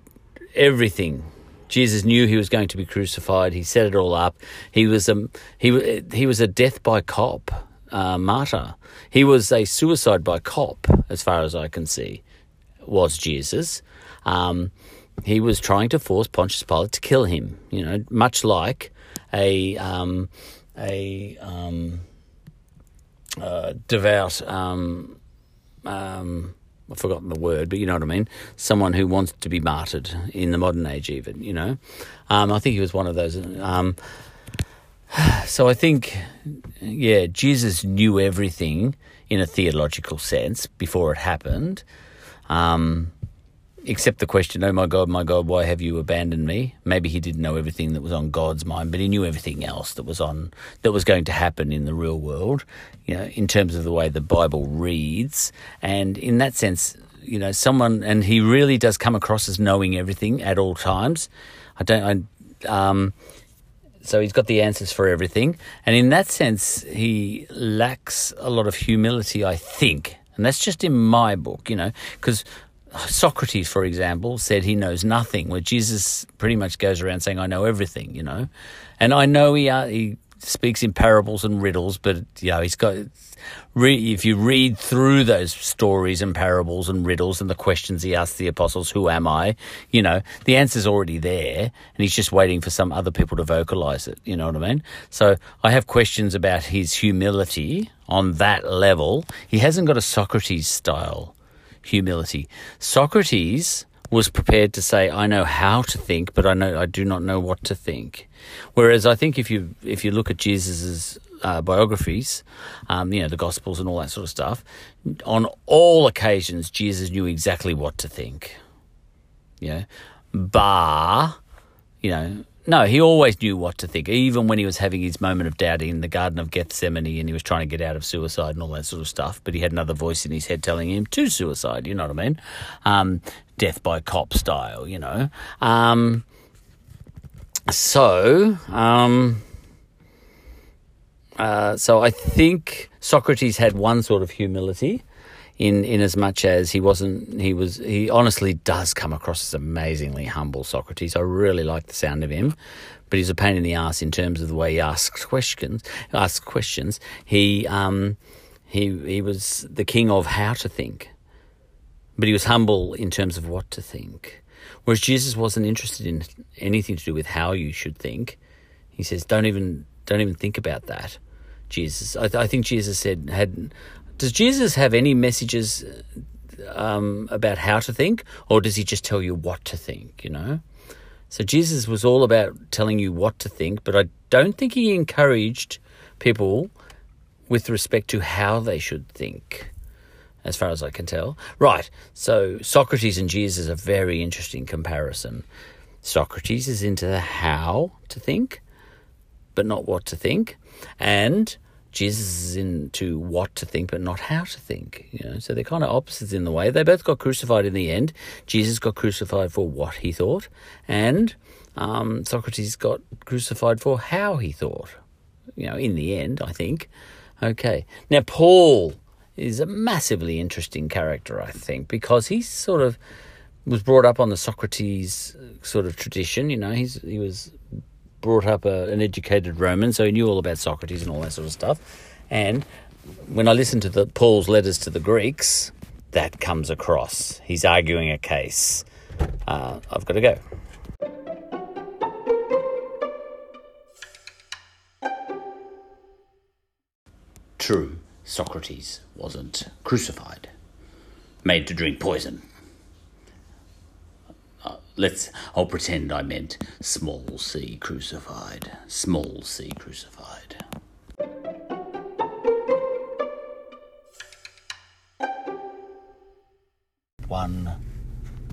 everything Jesus knew he was going to be crucified. He set it all up. He was a he he was a death by cop uh, martyr. He was a suicide by cop, as far as I can see. Was Jesus? Um, he was trying to force Pontius Pilate to kill him. You know, much like a um, a um, uh, devout um, um, I've forgotten the word, but you know what I mean. Someone who wants to be martyred in the modern age, even you know. Um, I think he was one of those. Um, <sighs> so I think, yeah, Jesus knew everything in a theological sense before it happened. Um, except the question, oh my God, my God, why have you abandoned me? Maybe he didn't know everything that was on God's mind, but he knew everything else that was on that was going to happen in the real world, you know, in terms of the way the Bible reads. And in that sense, you know, someone, and he really does come across as knowing everything at all times. I don't, I, um, so he's got the answers for everything. And in that sense, he lacks a lot of humility, I think. And that's just in my book, you know, because Socrates, for example, said he knows nothing, where Jesus pretty much goes around saying, I know everything, you know. And I know he, uh, he speaks in parables and riddles, but, you know, he's got, re- if you read through those stories and parables and riddles and the questions he asks the apostles, who am I? You know, the answer's already there, and he's just waiting for some other people to vocalize it, you know what I mean? So I have questions about his humility on that level. He hasn't got a Socrates style humility. Socrates was prepared to say, "I know how to think, but I know I do not know what to think." Whereas I think if you if you look at Jesus's uh, biographies, um, you know the Gospels and all that sort of stuff, on all occasions Jesus knew exactly what to think. Know, bar, you know, no, he always knew what to think, even when he was having his moment of doubt in the Garden of Gethsemane and he was trying to get out of suicide and all that sort of stuff. But he had another voice in his head telling him to suicide, you know what I mean? Um, death by cop style, you know. Um, so, um, uh, so I think Socrates had one sort of humility in in as much as he wasn't he was he honestly does come across as amazingly humble Socrates. I really like the sound of him, but he's a pain in the ass in terms of the way he asks questions. Asks questions. He um he he was the king of how to think, but he was humble in terms of what to think. Whereas Jesus wasn't interested in anything to do with how you should think. He says, "Don't even don't even think about that." Jesus, I, th- I think Jesus said had does Jesus have any messages um, about how to think, or does he just tell you what to think? You know, so Jesus was all about telling you what to think, but I don't think he encouraged people with respect to how they should think, as far as I can tell. Right. So Socrates and Jesus is a very interesting comparison. Socrates is into the how to think, but not what to think, and Jesus into what to think, but not how to think. You know, so they're kind of opposites in the way. They both got crucified in the end. Jesus got crucified for what he thought, and um, Socrates got crucified for how he thought. You know, in the end, I think. Okay, now Paul is a massively interesting character, I think, because he's sort of was brought up on the Socrates sort of tradition. You know, he's he was brought up a, an educated Roman, so he knew all about Socrates and all that sort of stuff. And when I listen to the Paul's letters to the Greeks, that comes across. He's arguing a case. Uh, I've got to go. True, Socrates wasn't crucified, made to drink poison let's I'll pretend I meant small c crucified. Small c crucified. One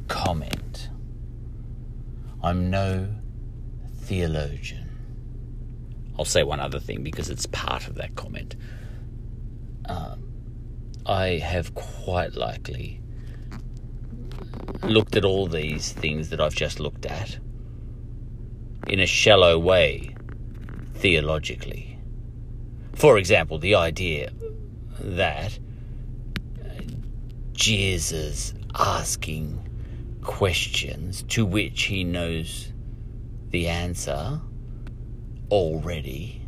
comment. I'm no theologian. I'll say one other thing because it's part of that comment. Um, I have quite likely looked at all these things that I've just looked at in a shallow way, theologically. For example, the idea that Jesus asking questions to which he knows the answer already.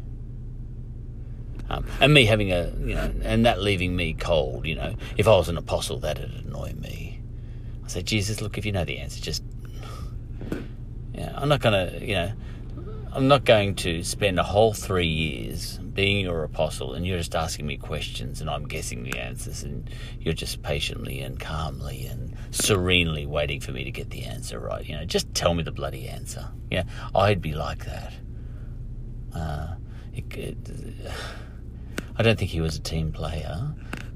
Um, and me having a, you know, and that leaving me cold, you know. If I was an apostle, that'd annoy me. I said, Jesus, look, if you know the answer, just, yeah, I'm not going to, you know, I'm not going to spend a whole three years being your apostle and you're just asking me questions and I'm guessing the answers and you're just patiently and calmly and serenely waiting for me to get the answer right. You know, just tell me the bloody answer. Yeah, I'd be like that. Uh, it, it, I don't think he was a team player.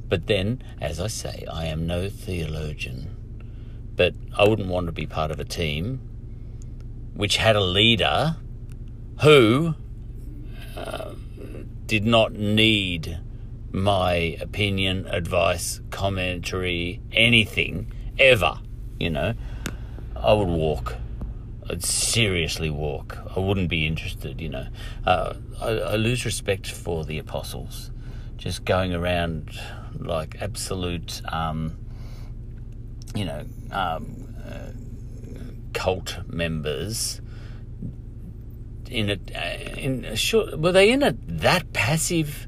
But then, as I say, I am no theologian but I wouldn't want to be part of a team which had a leader who uh, did not need my opinion, advice, commentary, anything ever, you know, I would walk. I'd seriously walk. I wouldn't be interested, you know. Uh, I, I lose respect for the apostles, just going around like absolute, um, you know, um, uh, cult members. In a, uh, in a short, were they in a that passive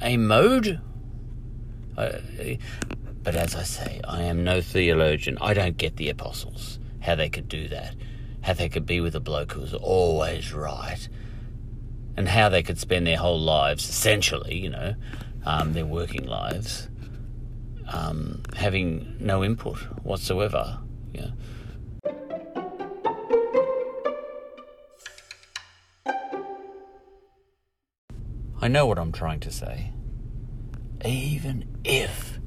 a mode? Uh, but as I say, I am no theologian. I don't get the apostles, how they could do that, how they could be with a bloke who was always right, and how they could spend their whole lives, essentially, you know, um, their working lives, um, having no input whatsoever. Yeah. I know what I'm trying to say. Even if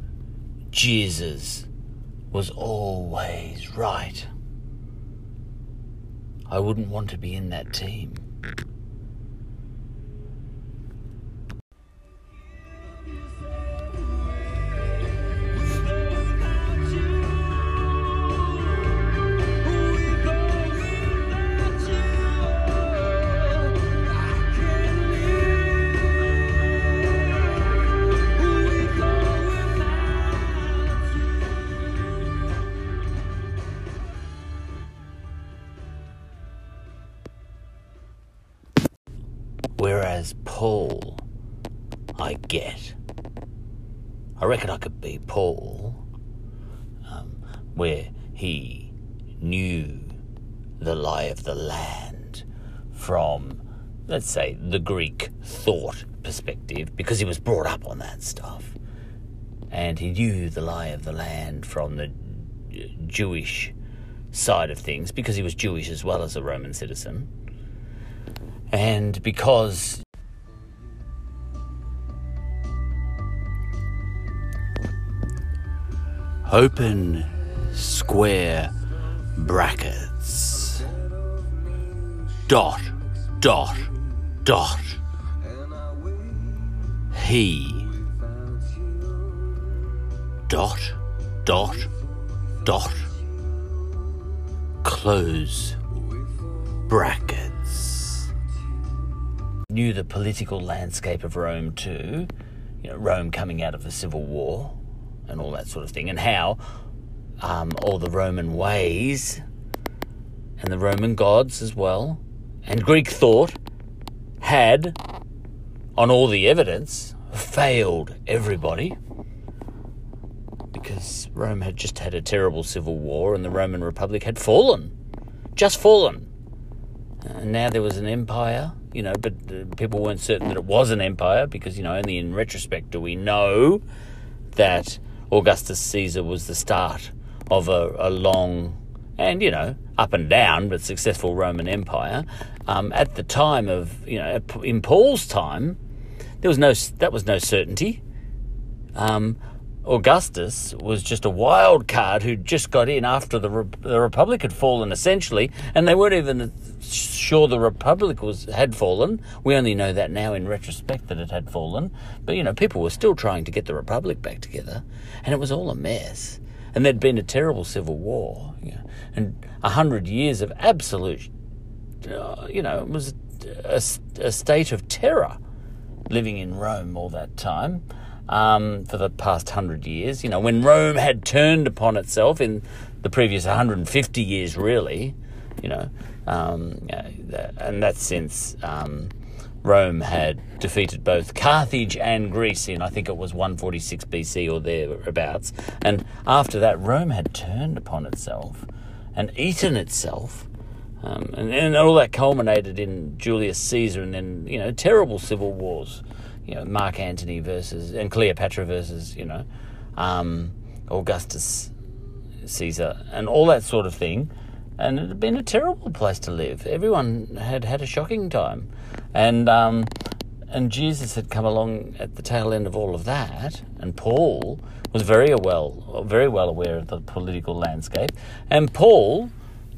Jesus was always right, I wouldn't want to be in that team. Reckon I could be Paul, um, where he knew the lie of the land from, let's say, the Greek thought perspective, because he was brought up on that stuff. And he knew the lie of the land from the Jewish side of things, because he was Jewish as well as a Roman citizen. And because open square brackets. Dot dot dot. He. Dot dot dot. Close brackets. Knew the political landscape of Rome too. You know Rome coming out of the civil war and all that sort of thing, and how um, all the Roman ways and the Roman gods as well, and Greek thought had, on all the evidence, failed everybody because Rome had just had a terrible civil war and the Roman Republic had fallen, just fallen. And now there was an empire, you know, but people weren't certain that it was an empire because, you know, only in retrospect do we know that Augustus Caesar was the start of a, a long and, you know, up and down, but successful Roman Empire. Um, at the time of, you know, in Paul's time, there was no, that was no certainty. Um, Augustus was just a wild card who just got in after the, Re- the Republic had fallen, essentially, and they weren't even sure the Republic was had fallen. We only know that now in retrospect that it had fallen. But you know, people were still trying to get the Republic back together, and it was all a mess. And there'd been a terrible civil war, you know, and a hundred years of absolute, uh, you know, it was a, a state of terror living in Rome all that time um, for the past hundred years. You know, when Rome had turned upon itself in the previous 150 years, really, you know, um, and that's since um, Rome had defeated both Carthage and Greece in, I think it was 146 BC or thereabouts. And after that, Rome had turned upon itself and eaten itself. Um, and, and all that culminated in Julius Caesar and then, you know, terrible civil wars you know, Mark Antony versus and Cleopatra versus you know um, Augustus Caesar and all that sort of thing. And it had been a terrible place to live. Everyone had had a shocking time, and um, and Jesus had come along at the tail end of all of that. And Paul was very well, very well aware of the political landscape. And Paul,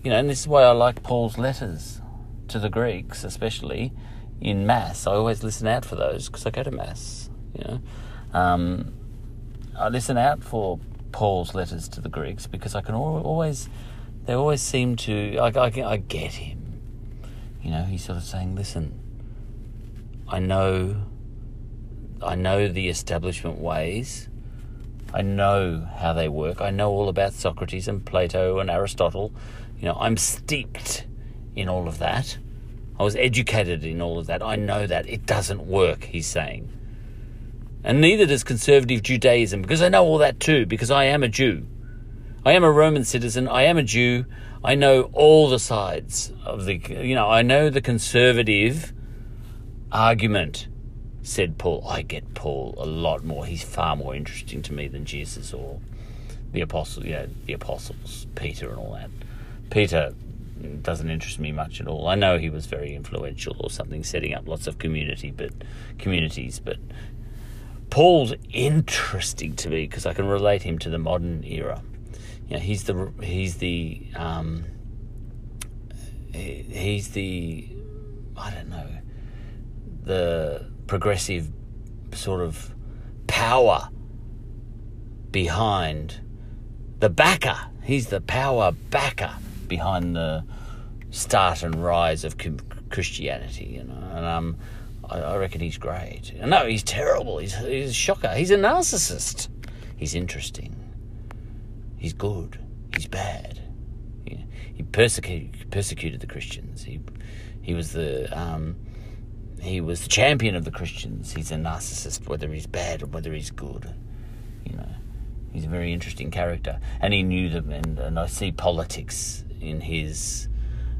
you know, and this is why I like Paul's letters to the Greeks, especially in mass. I always listen out for those because I go to mass. You know, um, I listen out for Paul's letters to the Greeks because I can always, they always seem to, I, I, I get him. You know, he's sort of saying, listen, I know, I know the establishment ways. I know how they work. I know all about Socrates and Plato and Aristotle. You know, I'm steeped in all of that. I was educated in all of that. I know that. It doesn't work, he's saying. And neither does conservative Judaism, because I know all that too, because I am a Jew. I am a Roman citizen. I am a Jew. I know all the sides of the, you know, I know the conservative argument, said Paul. I get Paul a lot more. He's far more interesting to me than Jesus or the apostles, yeah, the apostles, Peter and all that. Peter doesn't interest me much at all. I know he was very influential or something, setting up lots of community, but communities, but Paul's interesting to me because I can relate him to the modern era. You know, he's the he's the um, he's the I don't know the progressive sort of power behind the backer. He's the power backer behind the start and rise of Christianity, you know. And um, I, I reckon he's great. No, he's terrible. He's he's a shocker. He's a narcissist. He's interesting. He's good. He's bad. He, he persecuted persecuted the Christians. He he was the um, he was the champion of the Christians. He's a narcissist, whether he's bad or whether he's good. You know, he's a very interesting character, and he knew them. And, and I see politics in his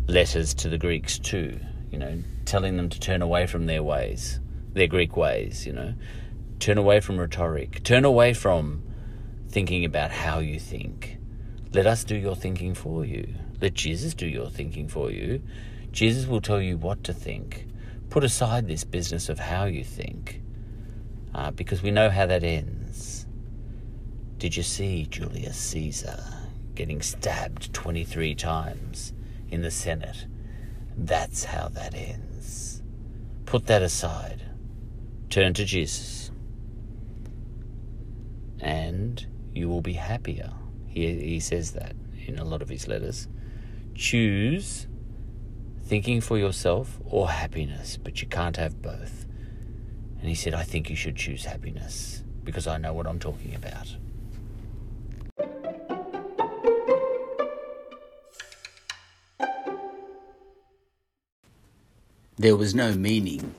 letters to the Greeks too. You know, telling them to turn away from their ways, their Greek ways. You know, turn away from rhetoric. Turn away from thinking about how you think. Let us do your thinking for you. Let Jesus do your thinking for you. Jesus will tell you what to think put aside this business of how you think, uh, because we know how that ends. Did you see Julius Caesar getting stabbed 23 times in the Senate? That's how that ends. Put that aside. Turn to Jesus. And you will be happier. He, he says that in a lot of his letters. Choose thinking for yourself or happiness, but you can't have both. And he said, I think you should choose happiness because I know what I'm talking about. There was no meaning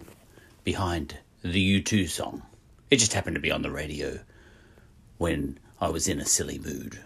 behind the U2 song. It just happened to be on the radio when I was in a silly mood.